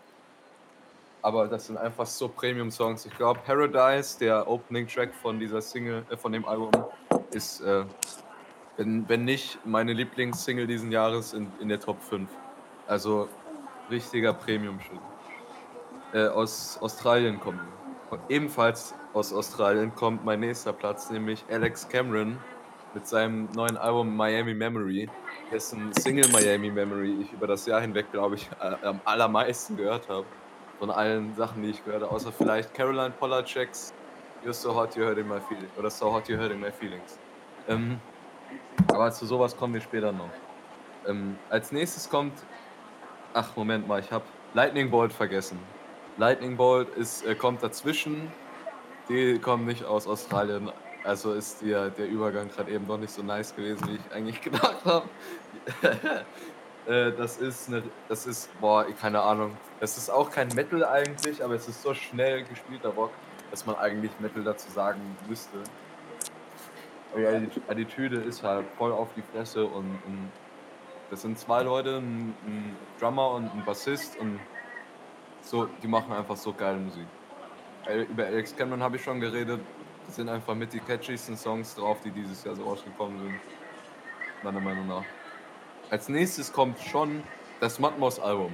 Aber das sind einfach so Premium-Songs. Ich glaube, Paradise, der Opening-Track von dieser Single, äh, von dem Album, ist, äh, wenn, wenn nicht, meine Lieblingssingle diesen Jahres in, in der Top 5. Also richtiger Premium-Shit. Äh, aus Australien kommen. Ebenfalls aus Australien kommt mein nächster Platz, nämlich Alex Cameron mit seinem neuen Album Miami Memory, dessen Single Miami Memory ich über das Jahr hinweg, glaube ich, äh, am allermeisten gehört habe. Von allen Sachen, die ich gehört habe, außer vielleicht Caroline Polachek's You're So Hot You Hurting My Feelings oder So Hot You Hurting My Feelings. Ähm, aber zu sowas kommen wir später noch. Ähm, als nächstes kommt, ach Moment mal, ich habe Lightning Bolt vergessen. Lightning Bolt ist, äh, kommt dazwischen. Die kommen nicht aus Australien. Also ist der, der Übergang gerade eben noch nicht so nice gewesen, wie ich eigentlich gedacht habe. äh, das ist eine, das ist, boah, keine Ahnung. Das ist auch kein Metal eigentlich, aber es ist so schnell gespielter Rock, dass man eigentlich Metal dazu sagen müsste. Aber die Atti- Attitüde ist halt voll auf die Fresse und, und das sind zwei Leute, ein, ein Drummer und ein Bassist und so, die machen einfach so geile Musik. Über Alex Cameron habe ich schon geredet. Das sind einfach mit die catchiesten Songs drauf, die dieses Jahr so rausgekommen sind. Meiner Meinung nach. Als nächstes kommt schon das Matmos-Album.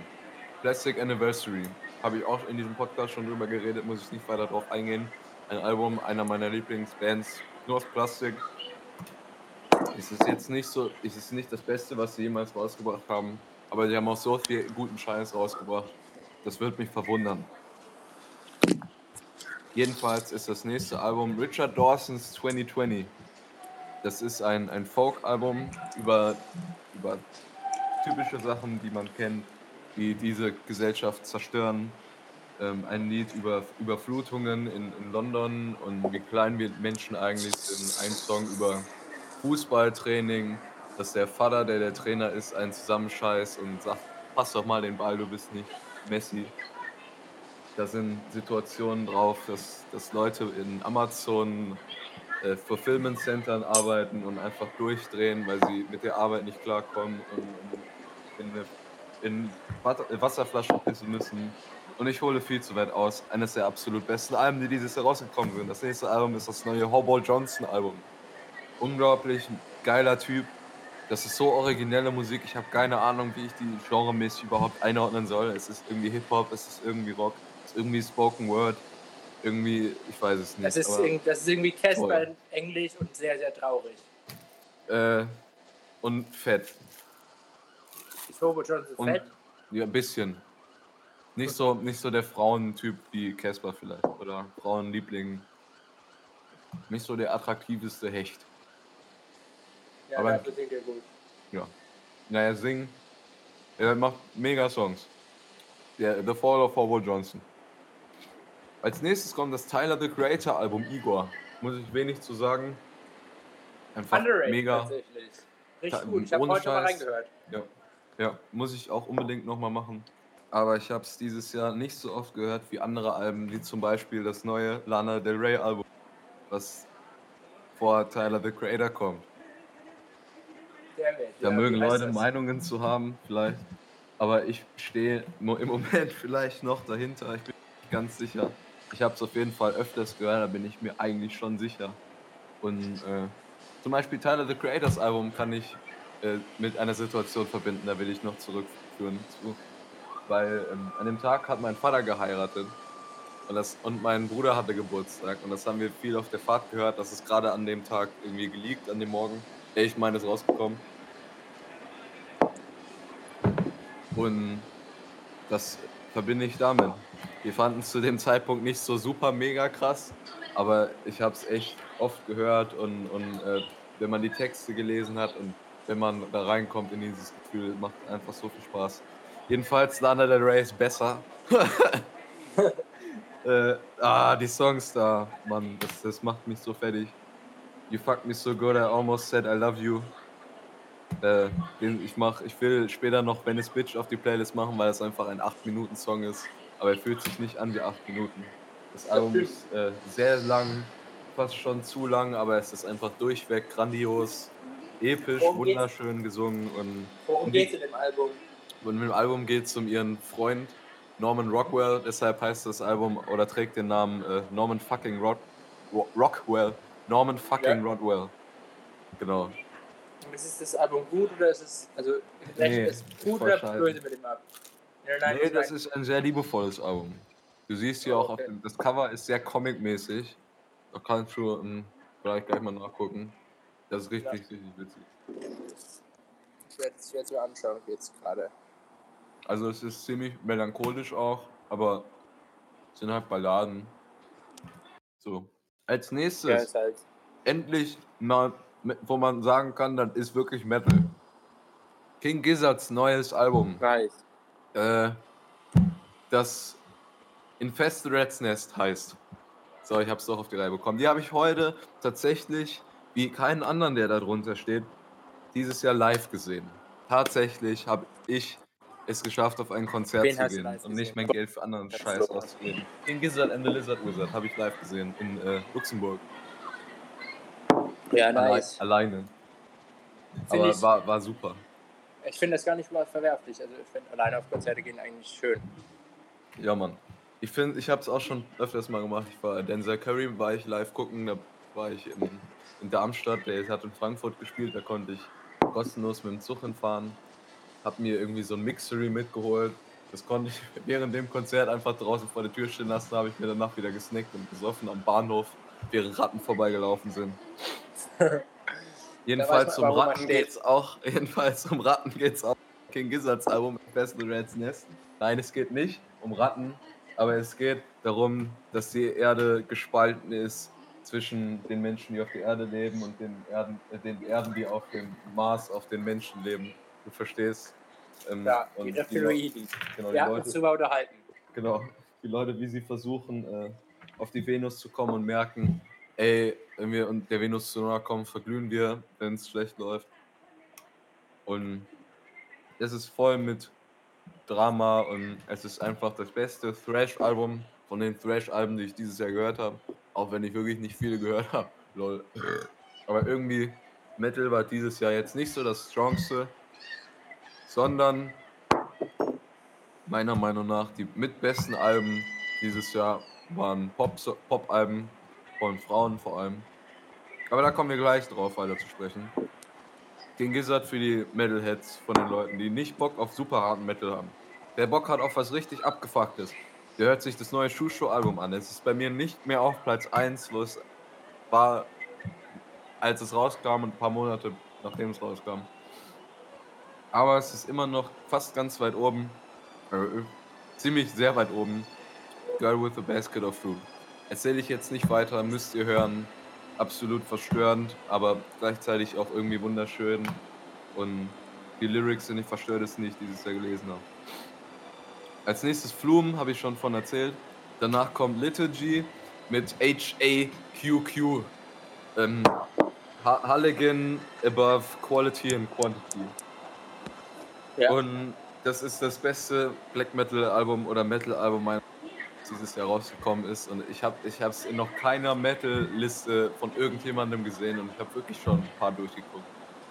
Plastic Anniversary. Habe ich auch in diesem Podcast schon drüber geredet, muss ich nicht weiter drauf eingehen. Ein Album einer meiner Lieblingsbands, nur aus Plastik. Es ist jetzt nicht so, es ist nicht das Beste, was sie jemals rausgebracht haben, aber sie haben auch so viel guten Scheiß rausgebracht. Das wird mich verwundern. Jedenfalls ist das nächste Album Richard Dawson's 2020. Das ist ein, ein Folk-Album über, über typische Sachen, die man kennt, die diese Gesellschaft zerstören. Ähm, ein Lied über Überflutungen in, in London und wie klein wir Menschen eigentlich sind. Ein Song über Fußballtraining, dass der Vater, der der Trainer ist, einen zusammenscheißt und sagt, pass doch mal den Ball, du bist nicht Messi. Da sind Situationen drauf, dass, dass Leute in Amazon äh, Fulfillment Centern arbeiten und einfach durchdrehen, weil sie mit der Arbeit nicht klarkommen und, in, eine, in Wasserflaschen pissen müssen. Und ich hole viel zu weit aus. Eines der absolut besten Alben, die dieses Jahr rausgekommen sind. Das nächste Album ist das neue Hobble Johnson Album. Unglaublich geiler Typ. Das ist so originelle Musik. Ich habe keine Ahnung, wie ich die genremäßig überhaupt einordnen soll. Es ist irgendwie Hip-Hop, es ist irgendwie Rock, ist irgendwie Spoken Word. Irgendwie, ich weiß es nicht. Das ist, aber- das ist irgendwie Casper in Englisch und sehr, sehr traurig. Äh, und fett. Ist Hobo Johnson Und, fett? Ja, ein bisschen. Nicht so, nicht so der Frauentyp wie Casper vielleicht. Oder Frauenliebling. Nicht so der attraktivste Hecht. Ja, aber- dafür singt er gut. Ja. Naja, singen. Er macht mega Songs. Der The Fall of Hobo Johnson. Als nächstes kommt das Tyler the Creator Album Igor. Muss ich wenig zu sagen. Einfach Underrated mega. Richtig gut. Ich habe heute mal Scheiß. reingehört. Ja, ja, muss ich auch unbedingt nochmal machen. Aber ich habe es dieses Jahr nicht so oft gehört wie andere Alben, wie zum Beispiel das neue Lana Del Rey Album, was vor Tyler the Creator kommt. Da ja, mögen Leute das? Meinungen zu haben, vielleicht. Aber ich stehe im Moment vielleicht noch dahinter. Ich bin nicht ganz sicher. Ich habe es auf jeden Fall öfters gehört, da bin ich mir eigentlich schon sicher. Und äh, zum Beispiel Tyler the Creators Album kann ich äh, mit einer Situation verbinden, da will ich noch zurückführen zu. Weil ähm, an dem Tag hat mein Vater geheiratet und, das, und mein Bruder hatte Geburtstag. Und das haben wir viel auf der Fahrt gehört. Das ist gerade an dem Tag irgendwie geleakt, an dem Morgen. Ich meine, ist rausgekommen. Und das verbinde ich damit. Wir fanden es zu dem Zeitpunkt nicht so super mega krass, aber ich habe es echt oft gehört und, und äh, wenn man die Texte gelesen hat und wenn man da reinkommt in dieses Gefühl, macht einfach so viel Spaß. Jedenfalls Lana Del Rey ist besser. äh, ah, die Songs da, Mann, das, das macht mich so fertig. You fucked me so good, I almost said I love you. Äh, ich mach, ich will später noch Venice Bitch auf die Playlist machen, weil es einfach ein 8-Minuten-Song ist. Aber er fühlt sich nicht an wie 8 Minuten. Das Album ist äh, sehr lang, fast schon zu lang, aber es ist einfach durchweg grandios, episch, Worum geht's? wunderschön gesungen und Worum die- geht's in dem Album? und im Album geht es um ihren Freund Norman Rockwell, deshalb heißt das Album oder trägt den Namen äh, Norman fucking Rod Ro Rockwell. Norman fucking Ja. Rodwell. Genau. Ist das Album gut oder ist es, also, Nee, ist gut oder scheiße. böse mit dem nein, Nee, das ist ein sehr liebevolles Album. Du siehst hier Oh, auch, auf okay. dem, das Cover ist sehr comic-mäßig. Da kannst du ähm, vielleicht gleich mal nachgucken. Das ist richtig, Ja. richtig witzig. Ich werde es jetzt mir anschauen, jetzt gerade. Also es ist ziemlich melancholisch auch, aber es sind halt Balladen. So. Als nächstes, Ja, halt. endlich mal, wo man sagen kann, das ist wirklich Metal. King Gizzards neues Album. Nice. äh, das Infest Red's Nest heißt. So, ich habe es doch auf die Reihe bekommen. Die habe ich heute tatsächlich, wie keinen anderen, der da drunter steht, dieses Jahr live gesehen. Tatsächlich habe ich es geschafft, auf ein Konzert Wen zu gehen und nicht mein Geld für anderen Scheiß auszugeben. Den Gizzard and the Lizard Wizard habe ich live gesehen in äh, Luxemburg. Ja, nice. Alleine. Aber ich- war, war super. Ich finde das gar nicht mal verwerflich. Also ich finde alleine auf Konzerte gehen eigentlich schön. Ja, Mann. Ich finde, ich habe es auch schon öfters mal gemacht. Ich war Denzel Curry, war ich live gucken, da war ich in, in Darmstadt, der hat in Frankfurt gespielt, da konnte ich kostenlos mit dem Zug hinfahren. habe mir irgendwie so ein Mixery mitgeholt. Das konnte ich während dem Konzert einfach draußen vor der Tür stehen lassen, habe ich mir danach wieder gesnackt und gesoffen am Bahnhof, während Ratten vorbeigelaufen sind. jedenfalls man, um Ratten geht's auch, jedenfalls um Ratten geht's auch. King Gizzards Album Best the Rats Nest. Nein, es geht nicht um Ratten, aber es geht darum, dass die Erde gespalten ist zwischen den Menschen, die auf der Erde leben und den Erden, äh, den Erden, die auf dem Mars, auf den Menschen leben. Du verstehst? Ähm, Ja, und die die Reptiloiden. Genau, die Wir uns Leute, unterhalten. genau, die Leute, wie sie versuchen, äh, auf die Venus zu kommen und merken, ey, wenn wir und der Venus zu nahe kommen, verglühen wir, wenn es schlecht läuft. Und es ist voll mit Drama und es ist einfach das beste Thrash-Album von den Thrash-Alben, die ich dieses Jahr gehört habe. Auch wenn ich wirklich nicht viele gehört habe. Lol. Aber irgendwie, Metal war dieses Jahr jetzt nicht so das Strongste, sondern meiner Meinung nach die mitbesten Alben dieses Jahr waren Pop- Pop-Alben von Frauen vor allem. Aber da kommen wir gleich drauf weiter zu sprechen. King Gizzard für die Metalheads von den Leuten, die nicht Bock auf super harten Metal haben. Wer Bock hat auf was richtig abgefucktes, der hört sich das neue Shusho-Album an. Es ist bei mir nicht mehr auf Platz 1, wo es war, als es rauskam und ein paar Monate nachdem es rauskam. Aber es ist immer noch fast ganz weit oben. Äh, ziemlich sehr weit oben. Girl with a Basket of Fruit. Erzähle ich jetzt nicht weiter, müsst ihr hören. Absolut verstörend, aber gleichzeitig auch irgendwie wunderschön. Und die Lyrics sind die verstörtesten, die ich dieses Jahr gelesen habe. Als nächstes Flume, habe ich schon von erzählt. Danach kommt Liturgy mit H-A-Q-Q. Ähm, Ha- Halligan above Quality and Quantity. Ja. Und das ist das beste Black Metal Album oder Metal Album meiner dieses Jahr rausgekommen ist und ich habe es in noch keiner Metal Liste von irgendjemandem gesehen und ich habe wirklich schon ein paar durchgeguckt.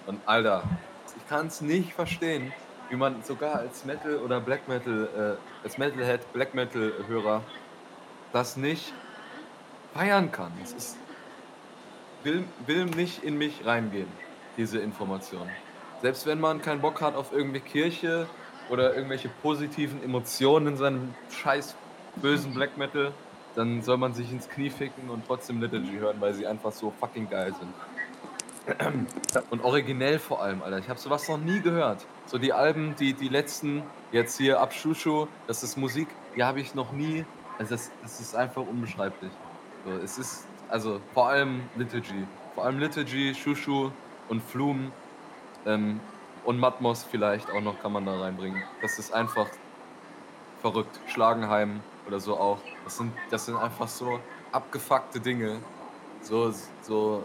Und Alter, ich kann es nicht verstehen, wie man sogar als Metal oder Black Metal äh, als Metalhead Black Metal Hörer das nicht feiern kann. Es ist will, will nicht in mich reingehen, diese Information. Selbst wenn man keinen Bock hat auf irgendwie Kirche oder irgendwelche positiven Emotionen in seinem scheiß bösen Black Metal, dann soll man sich ins Knie ficken und trotzdem Liturgy hören, weil sie einfach so fucking geil sind. Und originell vor allem, Alter. Ich habe sowas noch nie gehört. So die Alben, die, die letzten, jetzt hier ab Shushu, das ist Musik, die habe ich noch nie. Also das, das ist einfach unbeschreiblich. So, es ist, also vor allem Liturgy. Vor allem Liturgy, Shushu und Flume ähm, und Matmos vielleicht auch noch kann man da reinbringen. Das ist einfach verrückt. Schlagenheim oder so auch. Das sind, das sind einfach so abgefuckte Dinge. So, so,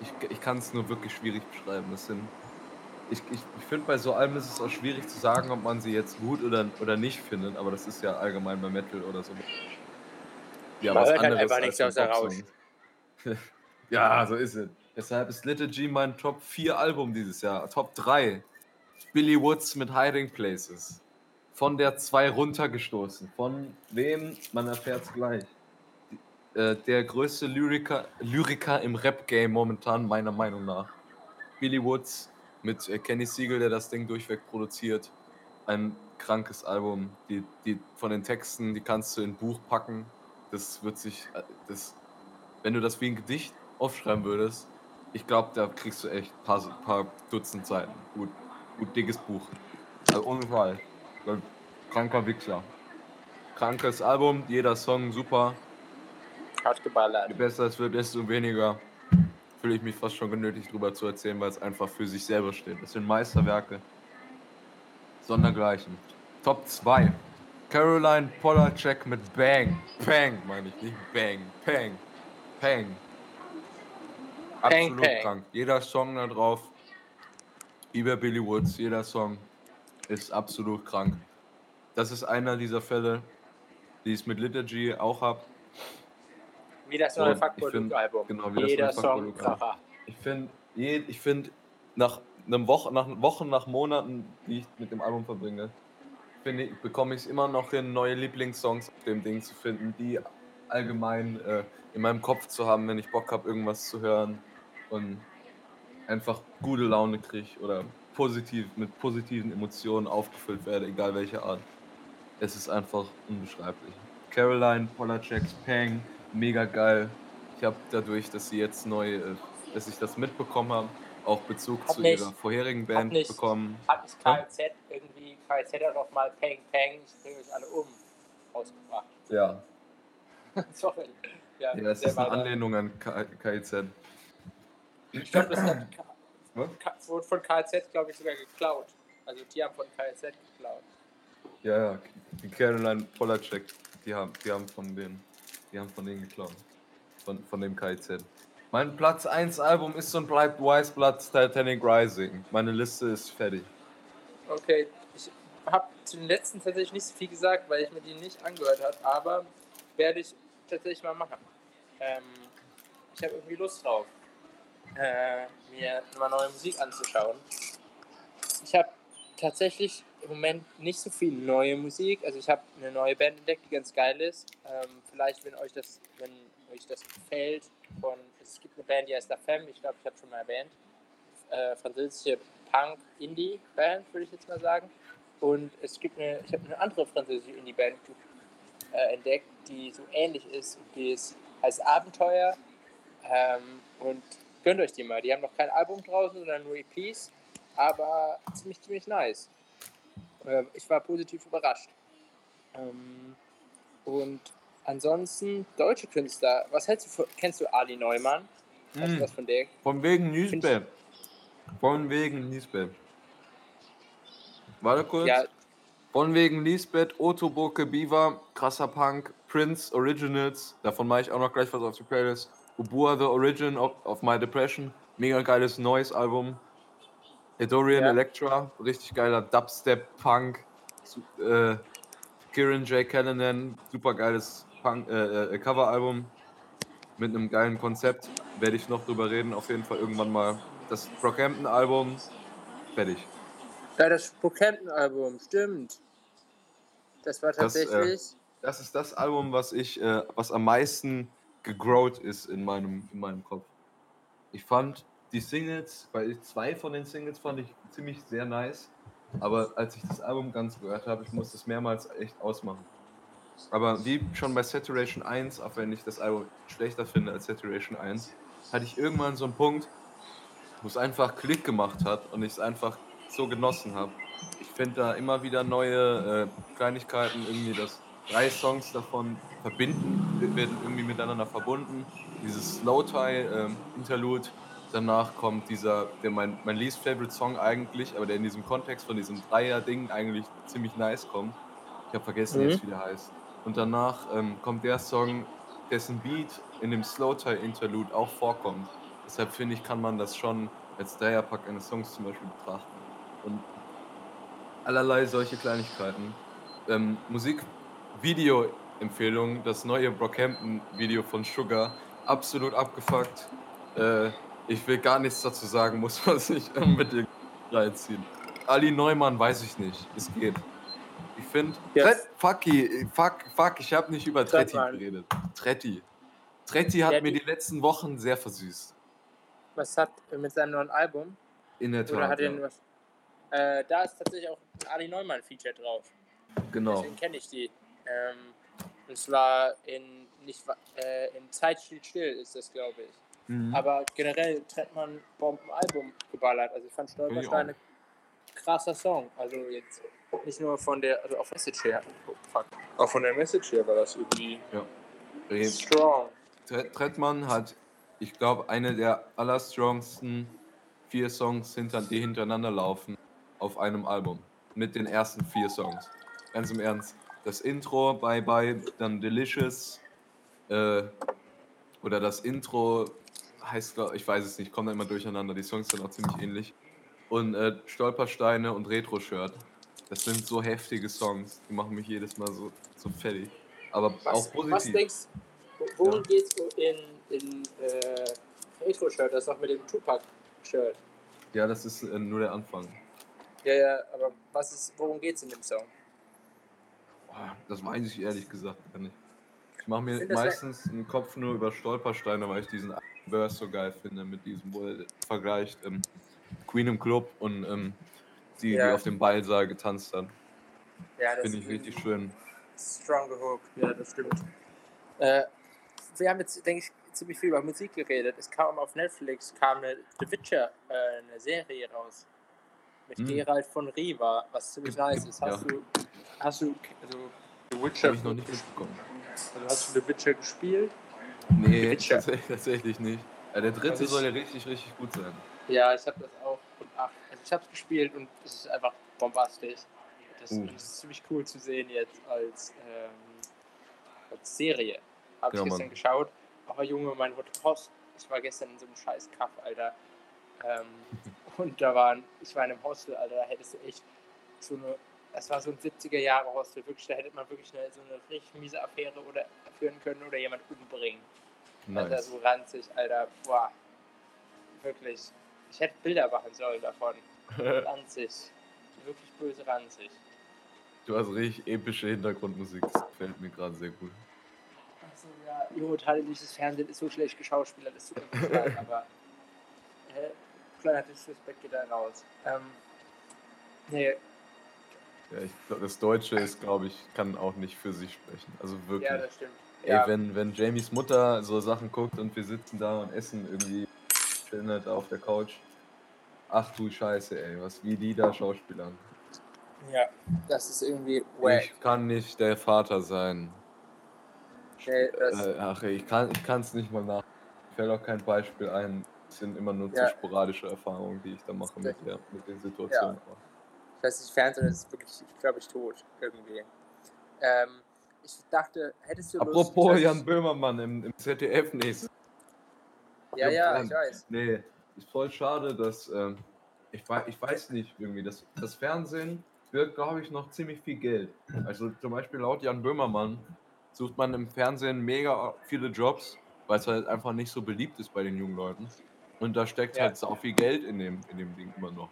ich, ich kann es nur wirklich schwierig beschreiben. Das sind, ich, ich, ich finde, bei so Alben ist es auch schwierig zu sagen, ob man sie jetzt gut oder, oder nicht findet, aber das ist ja allgemein bei Metal oder so. Ja, Man hört halt einfach nichts außer ja, so ist es. Deshalb ist Liturgy mein Top 4 Album dieses Jahr. Top 3. Billy Woods mit Hiding Places. Von der 2 runtergestoßen. Von wem? Man erfährt es gleich. Äh, der größte Lyriker, Lyriker im Rap-Game momentan, meiner Meinung nach. Billy Woods mit äh, Kenny Siegel, der das Ding durchweg produziert. Ein krankes Album. Die, die, von den Texten, die kannst du in ein Buch packen. Das wird sich, äh, das, wenn du das wie ein Gedicht aufschreiben würdest, ich glaube, da kriegst du echt ein paar, paar Dutzend Seiten. Gut, gut dickes Buch. Also ohne Fall. Kranker Wichser. Krankes Album, jeder Song super. Hat geballert. Je besser es wird, desto weniger fühle ich mich fast schon genötigt drüber zu erzählen, weil es einfach für sich selber steht. Das sind Meisterwerke. Sondergleichen. Top 2. Caroline Polacek mit Bang. Pang, meine ich, nicht Bang. Pang. Pang. Absolut Pang. krank. Jeder Song da drauf, über Billy Woods, jeder Song ist absolut krank. Das ist einer dieser Fälle, die ich mit Liturgy auch habe. Wie das neue ich Fuck find- Album. genau, wie das Jeder neue Fuck Song Kracher. Ich finde, ich find, nach einem Woche, nach Wochen, nach Monaten, die ich mit dem Album verbringe, finde ich, bekomme ich es immer noch hin, neue Lieblingssongs auf dem Ding zu finden, die allgemein äh, in meinem Kopf zu haben, wenn ich Bock habe, irgendwas zu hören und einfach gute Laune kriege oder positiv, mit positiven Emotionen aufgefüllt werde, egal welche Art. Es ist einfach unbeschreiblich. Caroline, Polacek's Pang, mega geil. Ich habe dadurch, dass sie jetzt neu, äh, dass ich das mitbekommen habe, auch Bezug Hat zu nicht- ihrer vorherigen hat Band nicht- bekommen. Hat nicht KZ irgendwie, KZ hat auch mal Peng Peng, ich bringe euch alle um, rausgebracht. Ja, Sorry. Ja, ja es ist eine. Anlehnung an K- KIZ. Ich glaube, das hat Was? Wurde von KZ, glaube ich, sogar geklaut. Also die haben von KZ geklaut. Ja, ja, die Caroline Polacek, die haben, die haben von denen, die haben von denen geklaut. Von, von dem KIZ. Mein Platz 1 Album ist und bleibt Wise Blood Titanic Rising. Meine Liste ist fertig. Okay, ich habe zu den letzten tatsächlich nicht so viel gesagt, weil ich mir die nicht angehört habe, aber werde ich tatsächlich mal machen. Ähm, ich habe irgendwie Lust drauf, äh, mir mal neue Musik anzuschauen. Ich habe tatsächlich im Moment nicht so viel neue Musik. Also ich habe eine neue Band entdeckt, die ganz geil ist. Ähm, vielleicht, wenn euch das, wenn euch das gefällt, von es gibt eine Band, die heißt La Femme, ich glaube, ich habe schon mal erwähnt. Äh, französische Punk-Indie-Band, würde ich jetzt mal sagen. Und es gibt eine, ich habe eine andere französische Indie-Band äh, entdeckt, die so ähnlich ist. Die ist, heißt Abenteuer. Ähm, und gönnt euch die mal. Die haben noch kein Album draußen, sondern nur EPs. Aber ziemlich, ziemlich nice. Ich war positiv überrascht. Ähm, und ansonsten deutsche Künstler. Was hältst du von, kennst du Ali Neumann? Hast du Hm. was von der? Von wegen Newsbab. Von wegen Lisbeth. Warte kurz. Ja, Von wegen Lisbeth, Otto Burke, Beaver, krasser Punk, Prince, Originals, davon mache ich auch noch gleich was auf die Playlist. Ubua, The Origin of, of My Depression, mega geiles neues Album. Edorian Ja. Electra, richtig geiler Dubstep, Punk. Äh, Kieran J. Callanan, super geiles Punk, äh, äh, Coveralbum mit einem geilen Konzept. Werde ich noch drüber reden, auf jeden Fall irgendwann mal. Das Brockhampton-Album, fertig. ja das Brockhampton-Album, stimmt. Das war Das, äh, tatsächlich. Das ist das Album, was ich, äh, was am meisten gegrowt ist in meinem, in meinem Kopf. Ich fand die Singles, weil zwei von den Singles fand ich ziemlich sehr nice, aber als ich das Album ganz gehört habe, ich musste es mehrmals echt ausmachen. Aber wie schon bei Saturation 1, auch wenn ich das Album schlechter finde als Saturation 1, hatte ich irgendwann so einen Punkt, wo es einfach Klick gemacht hat und ich es einfach so genossen habe. Ich finde da immer wieder neue äh, Kleinigkeiten, irgendwie, dass drei Songs davon verbinden, werden irgendwie miteinander verbunden. Dieses Slow Tie ähm, Interlude, danach kommt dieser, der mein, mein least favorite Song eigentlich, aber der in diesem Kontext von diesem Dreier-Ding eigentlich ziemlich nice kommt. Ich habe vergessen Mhm. jetzt, wie der heißt. Und danach ähm, kommt der Song, dessen Beat in dem Slow Tie Interlude auch vorkommt. Deshalb finde ich, kann man das schon als Dreierpack eines Songs zum Beispiel betrachten. Und allerlei solche Kleinigkeiten. Ähm, Musik-Video-Empfehlung, das neue Brockhampton-Video von Sugar, absolut abgefuckt. Äh, ich will gar nichts dazu sagen, muss man sich unbedingt reinziehen. Ali Neumann weiß ich nicht, es geht. Ich finde, Yes. Fucky, fuck, fuck, ich habe nicht über Tretti geredet. Tretti. Tretti hat Der mir die- letzten Wochen sehr versüßt. Was hat mit seinem neuen Album? In der Tat. Oder hat ja. was? Äh, da ist tatsächlich auch ein Ali Neumann-Feature drauf. Genau. Deswegen kenne ich die. Ähm, und zwar in nicht äh, in Zeit steht still ist das, glaube ich. Mhm. Aber generell Trettmann Bombenalbum geballert. Also ich fand Stolpersteine krasser Song. Also jetzt nicht nur von der, also auf Message her. Oh, fuck. Auch von der Message her war das irgendwie Äh, strong. Tre- Trettmann hat, ich glaube, eine der allerstrongsten vier Songs, hinter, die hintereinander laufen, auf einem Album. Mit den ersten vier Songs. Ganz im Ernst. Das Intro, Bye Bye, dann Delicious. Äh, oder das Intro heißt, ich weiß es nicht, kommt da immer durcheinander. Die Songs sind auch ziemlich ähnlich. Und äh, Stolpersteine und Retro-Shirt. Das sind so heftige Songs. Die machen mich jedes Mal so, so fertig. Aber Was, auch positiv. was denkst du, worum Ja. geht's in, in äh, Retro-Shirt? Das ist doch mit dem Tupac-Shirt. Ja, das ist äh, nur der Anfang. Ja, ja, aber was ist, worum geht's in dem Song? Das weiß ich ehrlich gesagt gar nicht. Ich mache mir meistens einen Kopf nur über Stolpersteine, weil ich diesen Verse so geil finde mit diesem, wo er vergleicht. Ähm, Queen im Club und ähm, die, Ja. die auf dem Ballsaal getanzt hat. Ja, das Finde ich richtig schön. Strong gehooked, ja, das stimmt. Äh, wir haben jetzt, denke ich, ziemlich viel über Musik geredet. Es kam auf Netflix, kam eine The Witcher, äh, eine Serie raus. Mit Hm. Gerald von Riva, was ziemlich nice ist. Hast Ja. du, hast du, also, The Witcher, Habe ich noch nicht mitbekommen. also hast du The Witcher gespielt? Nee, Witcher. tatsächlich, tatsächlich nicht. Ja, der dritte Also soll ja richtig, richtig gut sein. Ja, ich habe das auch. Und ach, also ich habe es gespielt und es ist einfach bombastisch. Das, Uh. das ist ziemlich cool zu sehen jetzt als, ähm, als Serie. Habe Ja, ich gestern Mann. geschaut. Aber Junge, mein Host, ich war gestern in so einem scheiß Kaff, Alter. Ähm, und da waren, ich war in einem Hostel, Alter, da hättest du echt so eine, das war so ein 70er-Jahre-Hostel, wirklich, da hätte man wirklich eine, so eine richtig miese Affäre oder führen können oder jemand umbringen. Alter, Nice. so ranzig, Alter. Boah. Wirklich. Ich hätte Bilder machen sollen davon. Ranzig. Wirklich böse ranzig. Du hast richtig epische Hintergrundmusik. Das gefällt mir gerade sehr gut. Achso, ja. Junge, thailändisches Fernsehen ist so schlecht geschauspielert, das tut mir leid, aber. Hä? Kleiner Disrespect geht da raus. Ähm. Nee, Ja, ich das Deutsche ist, glaube ich, kann auch nicht für sich sprechen. Also wirklich. ja, das stimmt. Ey, Ja, wenn, wenn Jamies Mutter so Sachen guckt und wir sitzen da und essen irgendwie chillen halt da auf der Couch. Ach du Scheiße, ey, was wie die da Schauspielern. ja, das ist irgendwie wack. Ich kann nicht der Vater sein. Nee, das, Äh, ach, ich kann ich es nicht mal nach. Fällt auch kein Beispiel ein. Es sind immer nur Ja. zu sporadische Erfahrungen, die ich da mache mit, der, mit den Situationen. Ich weiß nicht, Fernsehen ist wirklich, glaube ich, tot. Irgendwie. Ähm, ich dachte, hättest du Lust, Apropos weiß Jan Böhmermann im, im ZDF nächstes. Ja, ja, Plan. ich weiß. Nee, ist voll schade, dass ähm, ich, ich weiß nicht irgendwie, das, das Fernsehen wird, glaube ich, noch ziemlich viel Geld. Also zum Beispiel laut Jan Böhmermann sucht man im Fernsehen mega viele Jobs, weil es halt einfach nicht so beliebt ist bei den jungen Leuten. Und da steckt Ja. halt sau viel Geld in dem, in dem Ding immer noch.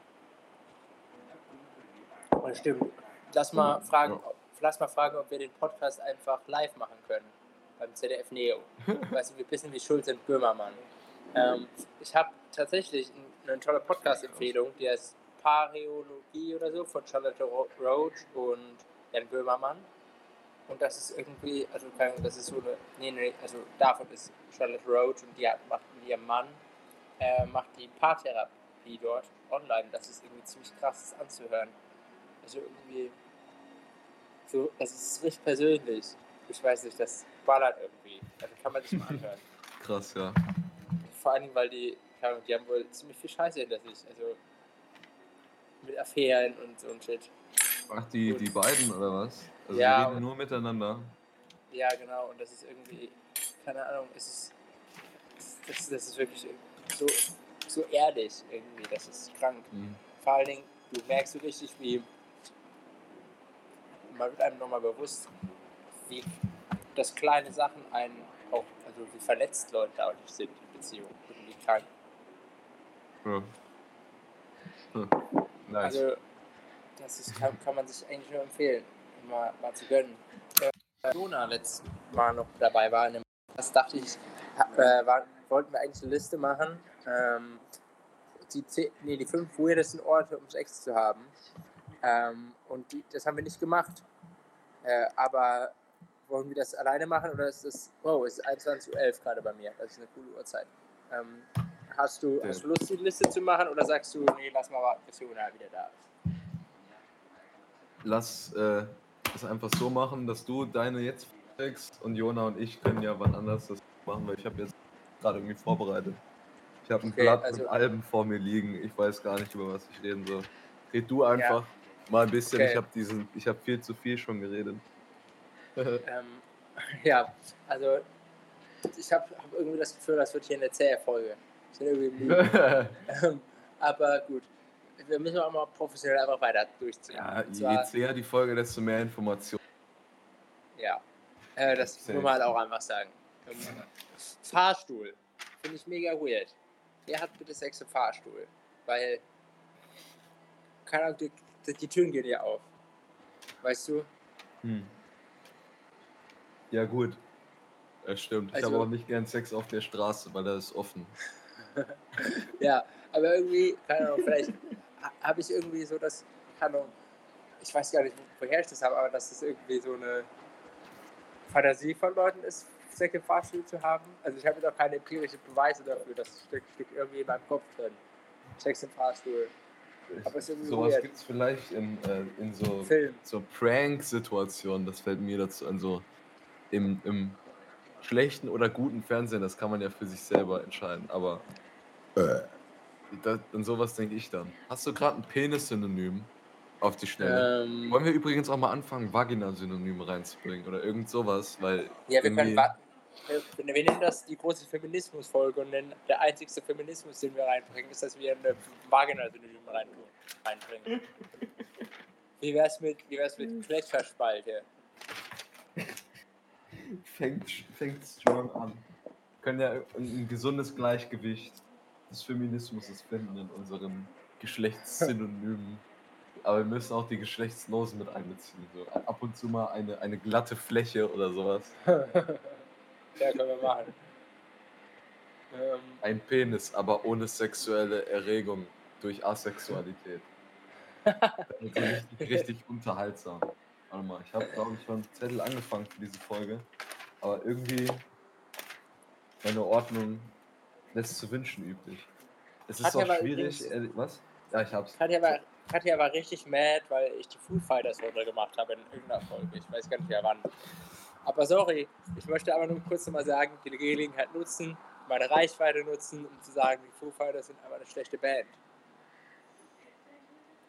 Das stimmt. Lass mal, fragen, Ja. ob, lass mal fragen, ob wir den Podcast einfach live machen können. Beim ZDF Neo. weißt du, wir wissen wie Schulz und Böhmermann. Ähm, ich habe tatsächlich eine tolle Podcast-Empfehlung, die heißt Paräologie oder so von Charlotte Ro- Roach und Jan Böhmermann. Und das ist irgendwie, also das ist so eine, nee, nee, also davon ist Charlotte Roach und die hat, macht mit ihrem Mann, äh, macht die Paartherapie dort online. Das ist irgendwie ziemlich krass anzuhören. Also irgendwie, so, das ist richtig persönlich. Ich weiß nicht, das ballert irgendwie. Also kann man sich mal anhören. Krass, ja. Vor allem, weil die, die haben wohl ziemlich viel Scheiße hinter sich. Also mit Affären und so ein Shit. Ach, die, die beiden oder was? Also Ja, die reden nur miteinander. Ja, genau. Und das ist irgendwie, keine Ahnung, es ist, das, das ist wirklich so, so ehrlich irgendwie. Das ist krank. Mhm. Vor allen Dingen, du merkst so richtig, wie man wird einem nochmal bewusst, wie das kleine Sachen einen auch, also wie verletzt Leute dadurch sind in Beziehungen und wie krank. Ja. Hm. Nice. Also, das ist, kann, kann man sich eigentlich nur empfehlen, mal, mal zu gönnen. Äh, Jona letztes Mal noch dabei war, in dem das dachte ich, äh, war, wollten wir eigentlich eine Liste machen, ähm, die, zehn, nee, die fünf weirdesten Orte, um Sex zu haben. Ähm, und die, das haben wir nicht gemacht. Äh, aber wollen wir das alleine machen oder ist das, oh, es ist 21.11 Uhr gerade bei mir, das ist eine coole Uhrzeit. Ähm, hast, du, hast du Lust, die Liste zu machen oder sagst du, nee, lass mal warten, bis Jona wieder da ist? lass äh, es einfach so machen, dass du deine jetzt kriegst und Jona und ich können ja wann anders das machen, weil ich habe jetzt gerade irgendwie vorbereitet. Ich habe ein Okay, Blatt also- mit Alben vor mir liegen. Ich weiß gar nicht, über was ich reden soll. Red du einfach mal ein bisschen. Okay. Ich habe diesen, ich habe viel zu viel schon geredet. Ähm, ja, also ich habe hab irgendwie das Gefühl, das wird hier eine zähe Folge. Ähm, aber gut, wir müssen auch mal professionell einfach weiter durchziehen. ja, je zäher die Folge, desto mehr Information. ja. Äh, das muss man halt auch einfach sagen. Ähm, Fahrstuhl. Finde ich mega weird. Wer hat bitte Sex im Fahrstuhl? Weil, keine Ahnung, die, Türen gehen ja auf. Weißt du? Hm. Ja, gut. Das stimmt. Ich Also- habe auch nicht gern Sex auf der Straße, weil da ist offen. Ja, Aber irgendwie, keine Ahnung, vielleicht habe ich irgendwie so das, keine Ahnung, ich weiß gar nicht, woher ich das habe, aber dass das irgendwie so eine Fantasie von Leuten ist, Sex im Fahrstuhl zu haben. Also ich habe noch keine empirischen Beweise dafür, das steckt, steckt irgendwie in meinem Kopf drin. Sex im Fahrstuhl. Aber es ist Sowas gibt es vielleicht in, äh, in so, Film. so Prank-Situationen, das fällt mir dazu an, so im, im schlechten oder guten Fernsehen, das kann man ja für sich selber entscheiden, aber da, an sowas denke ich dann. Hast du gerade ein Penis-Synonym auf die Schnelle? Ähm, Wollen wir übrigens auch mal anfangen, Vagina-Synonyme reinzubringen oder irgend sowas, weil ja, wir können warten. Wir, nennen das die große Feminismus-Folge und nennen, der einzigste Feminismus, den wir reinbringen, ist, dass wir eine Vagina-Synonym rein, reinbringen. Wie wär's mit, wie wär's mit Geschlechtsverspalte? fängt, fängt strong an. Wir können ja ein, ein gesundes Gleichgewicht des Feminismus finden in unseren Geschlechtssynonymen. Aber wir müssen auch die Geschlechtslosen mit einbeziehen. So ab und zu mal eine, eine glatte Fläche oder sowas. ja, können wir machen. Ähm, Ein Penis, aber ohne sexuelle Erregung durch Asexualität. Richtig, richtig unterhaltsam. Warte mal, ich habe glaube ich schon Zettel angefangen für diese Folge. Aber irgendwie meine Ordnung lässt zu wünschen übrig. Es ist auch schwierig. übrigens- was? Ja, ich hab's. Katja, war, Katja war richtig mad, weil ich die Foo Fighters runtergemacht habe in irgendeiner Folge. Ich weiß gar nicht mehr wann. Aber sorry, ich möchte aber nur kurz nochmal sagen, die Gelegenheit nutzen, meine Reichweite nutzen, um zu sagen, die Foo Fighters sind aber eine schlechte Band.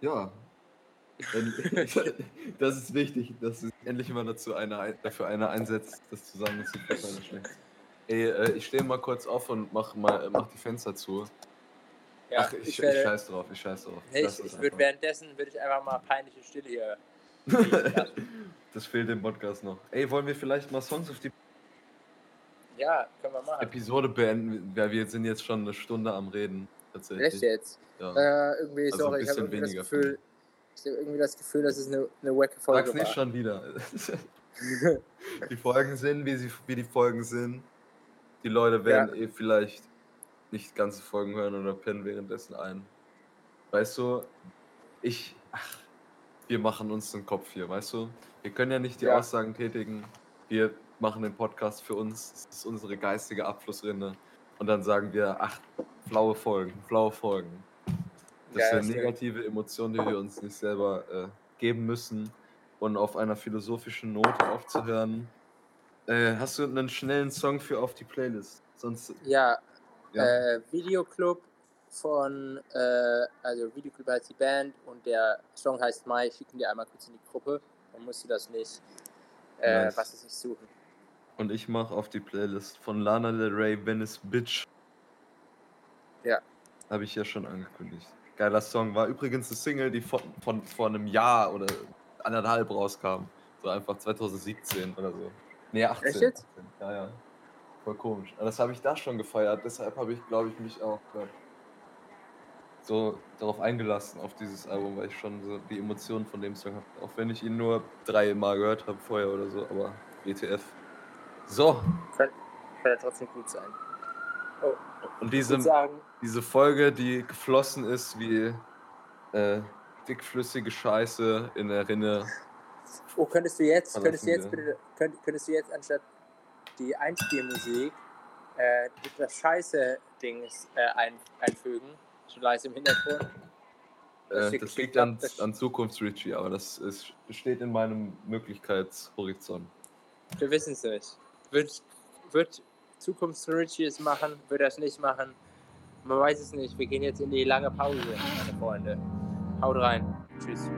Ja. Das ist wichtig, dass sich endlich mal dazu einer, ein- dafür einer einsetzt, das zu sagen, dass die Fußballer schlecht sind. Ey, äh, ich stehe mal kurz auf und mach, mal, äh, mach die Fenster zu. Ja, Ach, ich, ich, werde, scheiß drauf, ich scheiß drauf. ich, es ich würde einfach. währenddessen würde ich einfach mal peinliche Stille hier. Das fehlt dem Podcast noch. Ey, wollen wir vielleicht mal Songs auf die ja, können wir machen. Episode beenden? Weil wir sind jetzt schon eine Stunde am Reden. Tatsächlich. Echt jetzt? Ja. Äh, irgendwie, Also ein sorry, ich habe irgendwie das weniger Gefühl, ich habe irgendwie das Gefühl, dass es eine, eine wacke Folge Sag's nicht war. schon wieder. die Folgen sind, wie, sie, wie die Folgen sind. Die Leute werden eh vielleicht nicht ganze Folgen hören oder pennen währenddessen ein. Weißt du, ich, ach, wir machen uns den Kopf hier, weißt du? Wir können ja nicht die Ja. Aussagen tätigen. Wir machen den Podcast für uns. Das ist unsere geistige Abflussrinde. Und dann sagen wir, ach, flaue Folgen, flaue Folgen. Das Ja, sind negative Emotionen, die wir uns nicht selber äh, geben müssen. Und auf einer philosophischen Note aufzuhören. Äh, hast du einen schnellen Song für auf die Playlist? Sonst. Ja, Ja. Äh, Videoclub von, äh, also Videoclub heißt die Band und der Song heißt Mai. Ich schicke ihn dir einmal kurz in die Gruppe. Dann musst du das nicht, äh, Nice. was ist nicht suchen. Und ich mache auf die Playlist von Lana Del Rey Venice Bitch. Ja. Habe ich ja schon angekündigt. Geiler Song. War übrigens eine Single, die von, von vor einem Jahr oder anderthalb rauskam. So einfach 2017 oder so. Nee, 18. Echt jetzt? 18. Ja, ja. Voll komisch. Aber das habe ich da schon gefeiert. Deshalb habe ich, glaube ich, mich auch äh, so darauf eingelassen, auf dieses Album, weil ich schon so die Emotionen von dem Song habe. Auch wenn ich ihn nur dreimal gehört habe vorher oder so. Aber WTF. So, Kann, kann ja trotzdem gut sein. Oh, und diese, sagen, diese Folge, die geflossen ist wie äh, dickflüssige Scheiße in der Rinne. oh, könntest du jetzt, könntest du jetzt bitte, könnt, könntest du jetzt anstatt die Einspielmusik äh, das Scheiße-Dings äh, ein, einfügen? So leise im Hintergrund. Das Äh, das liegt an, an Zukunfts-Richie, aber das ist, steht in meinem Möglichkeitshorizont. Wir wissen es nicht. Wird, wird Zukunfts-Richie es machen? Wird er es nicht machen? Man weiß es nicht. Wir gehen jetzt in die lange Pause, meine Freunde. Haut rein. Tschüss.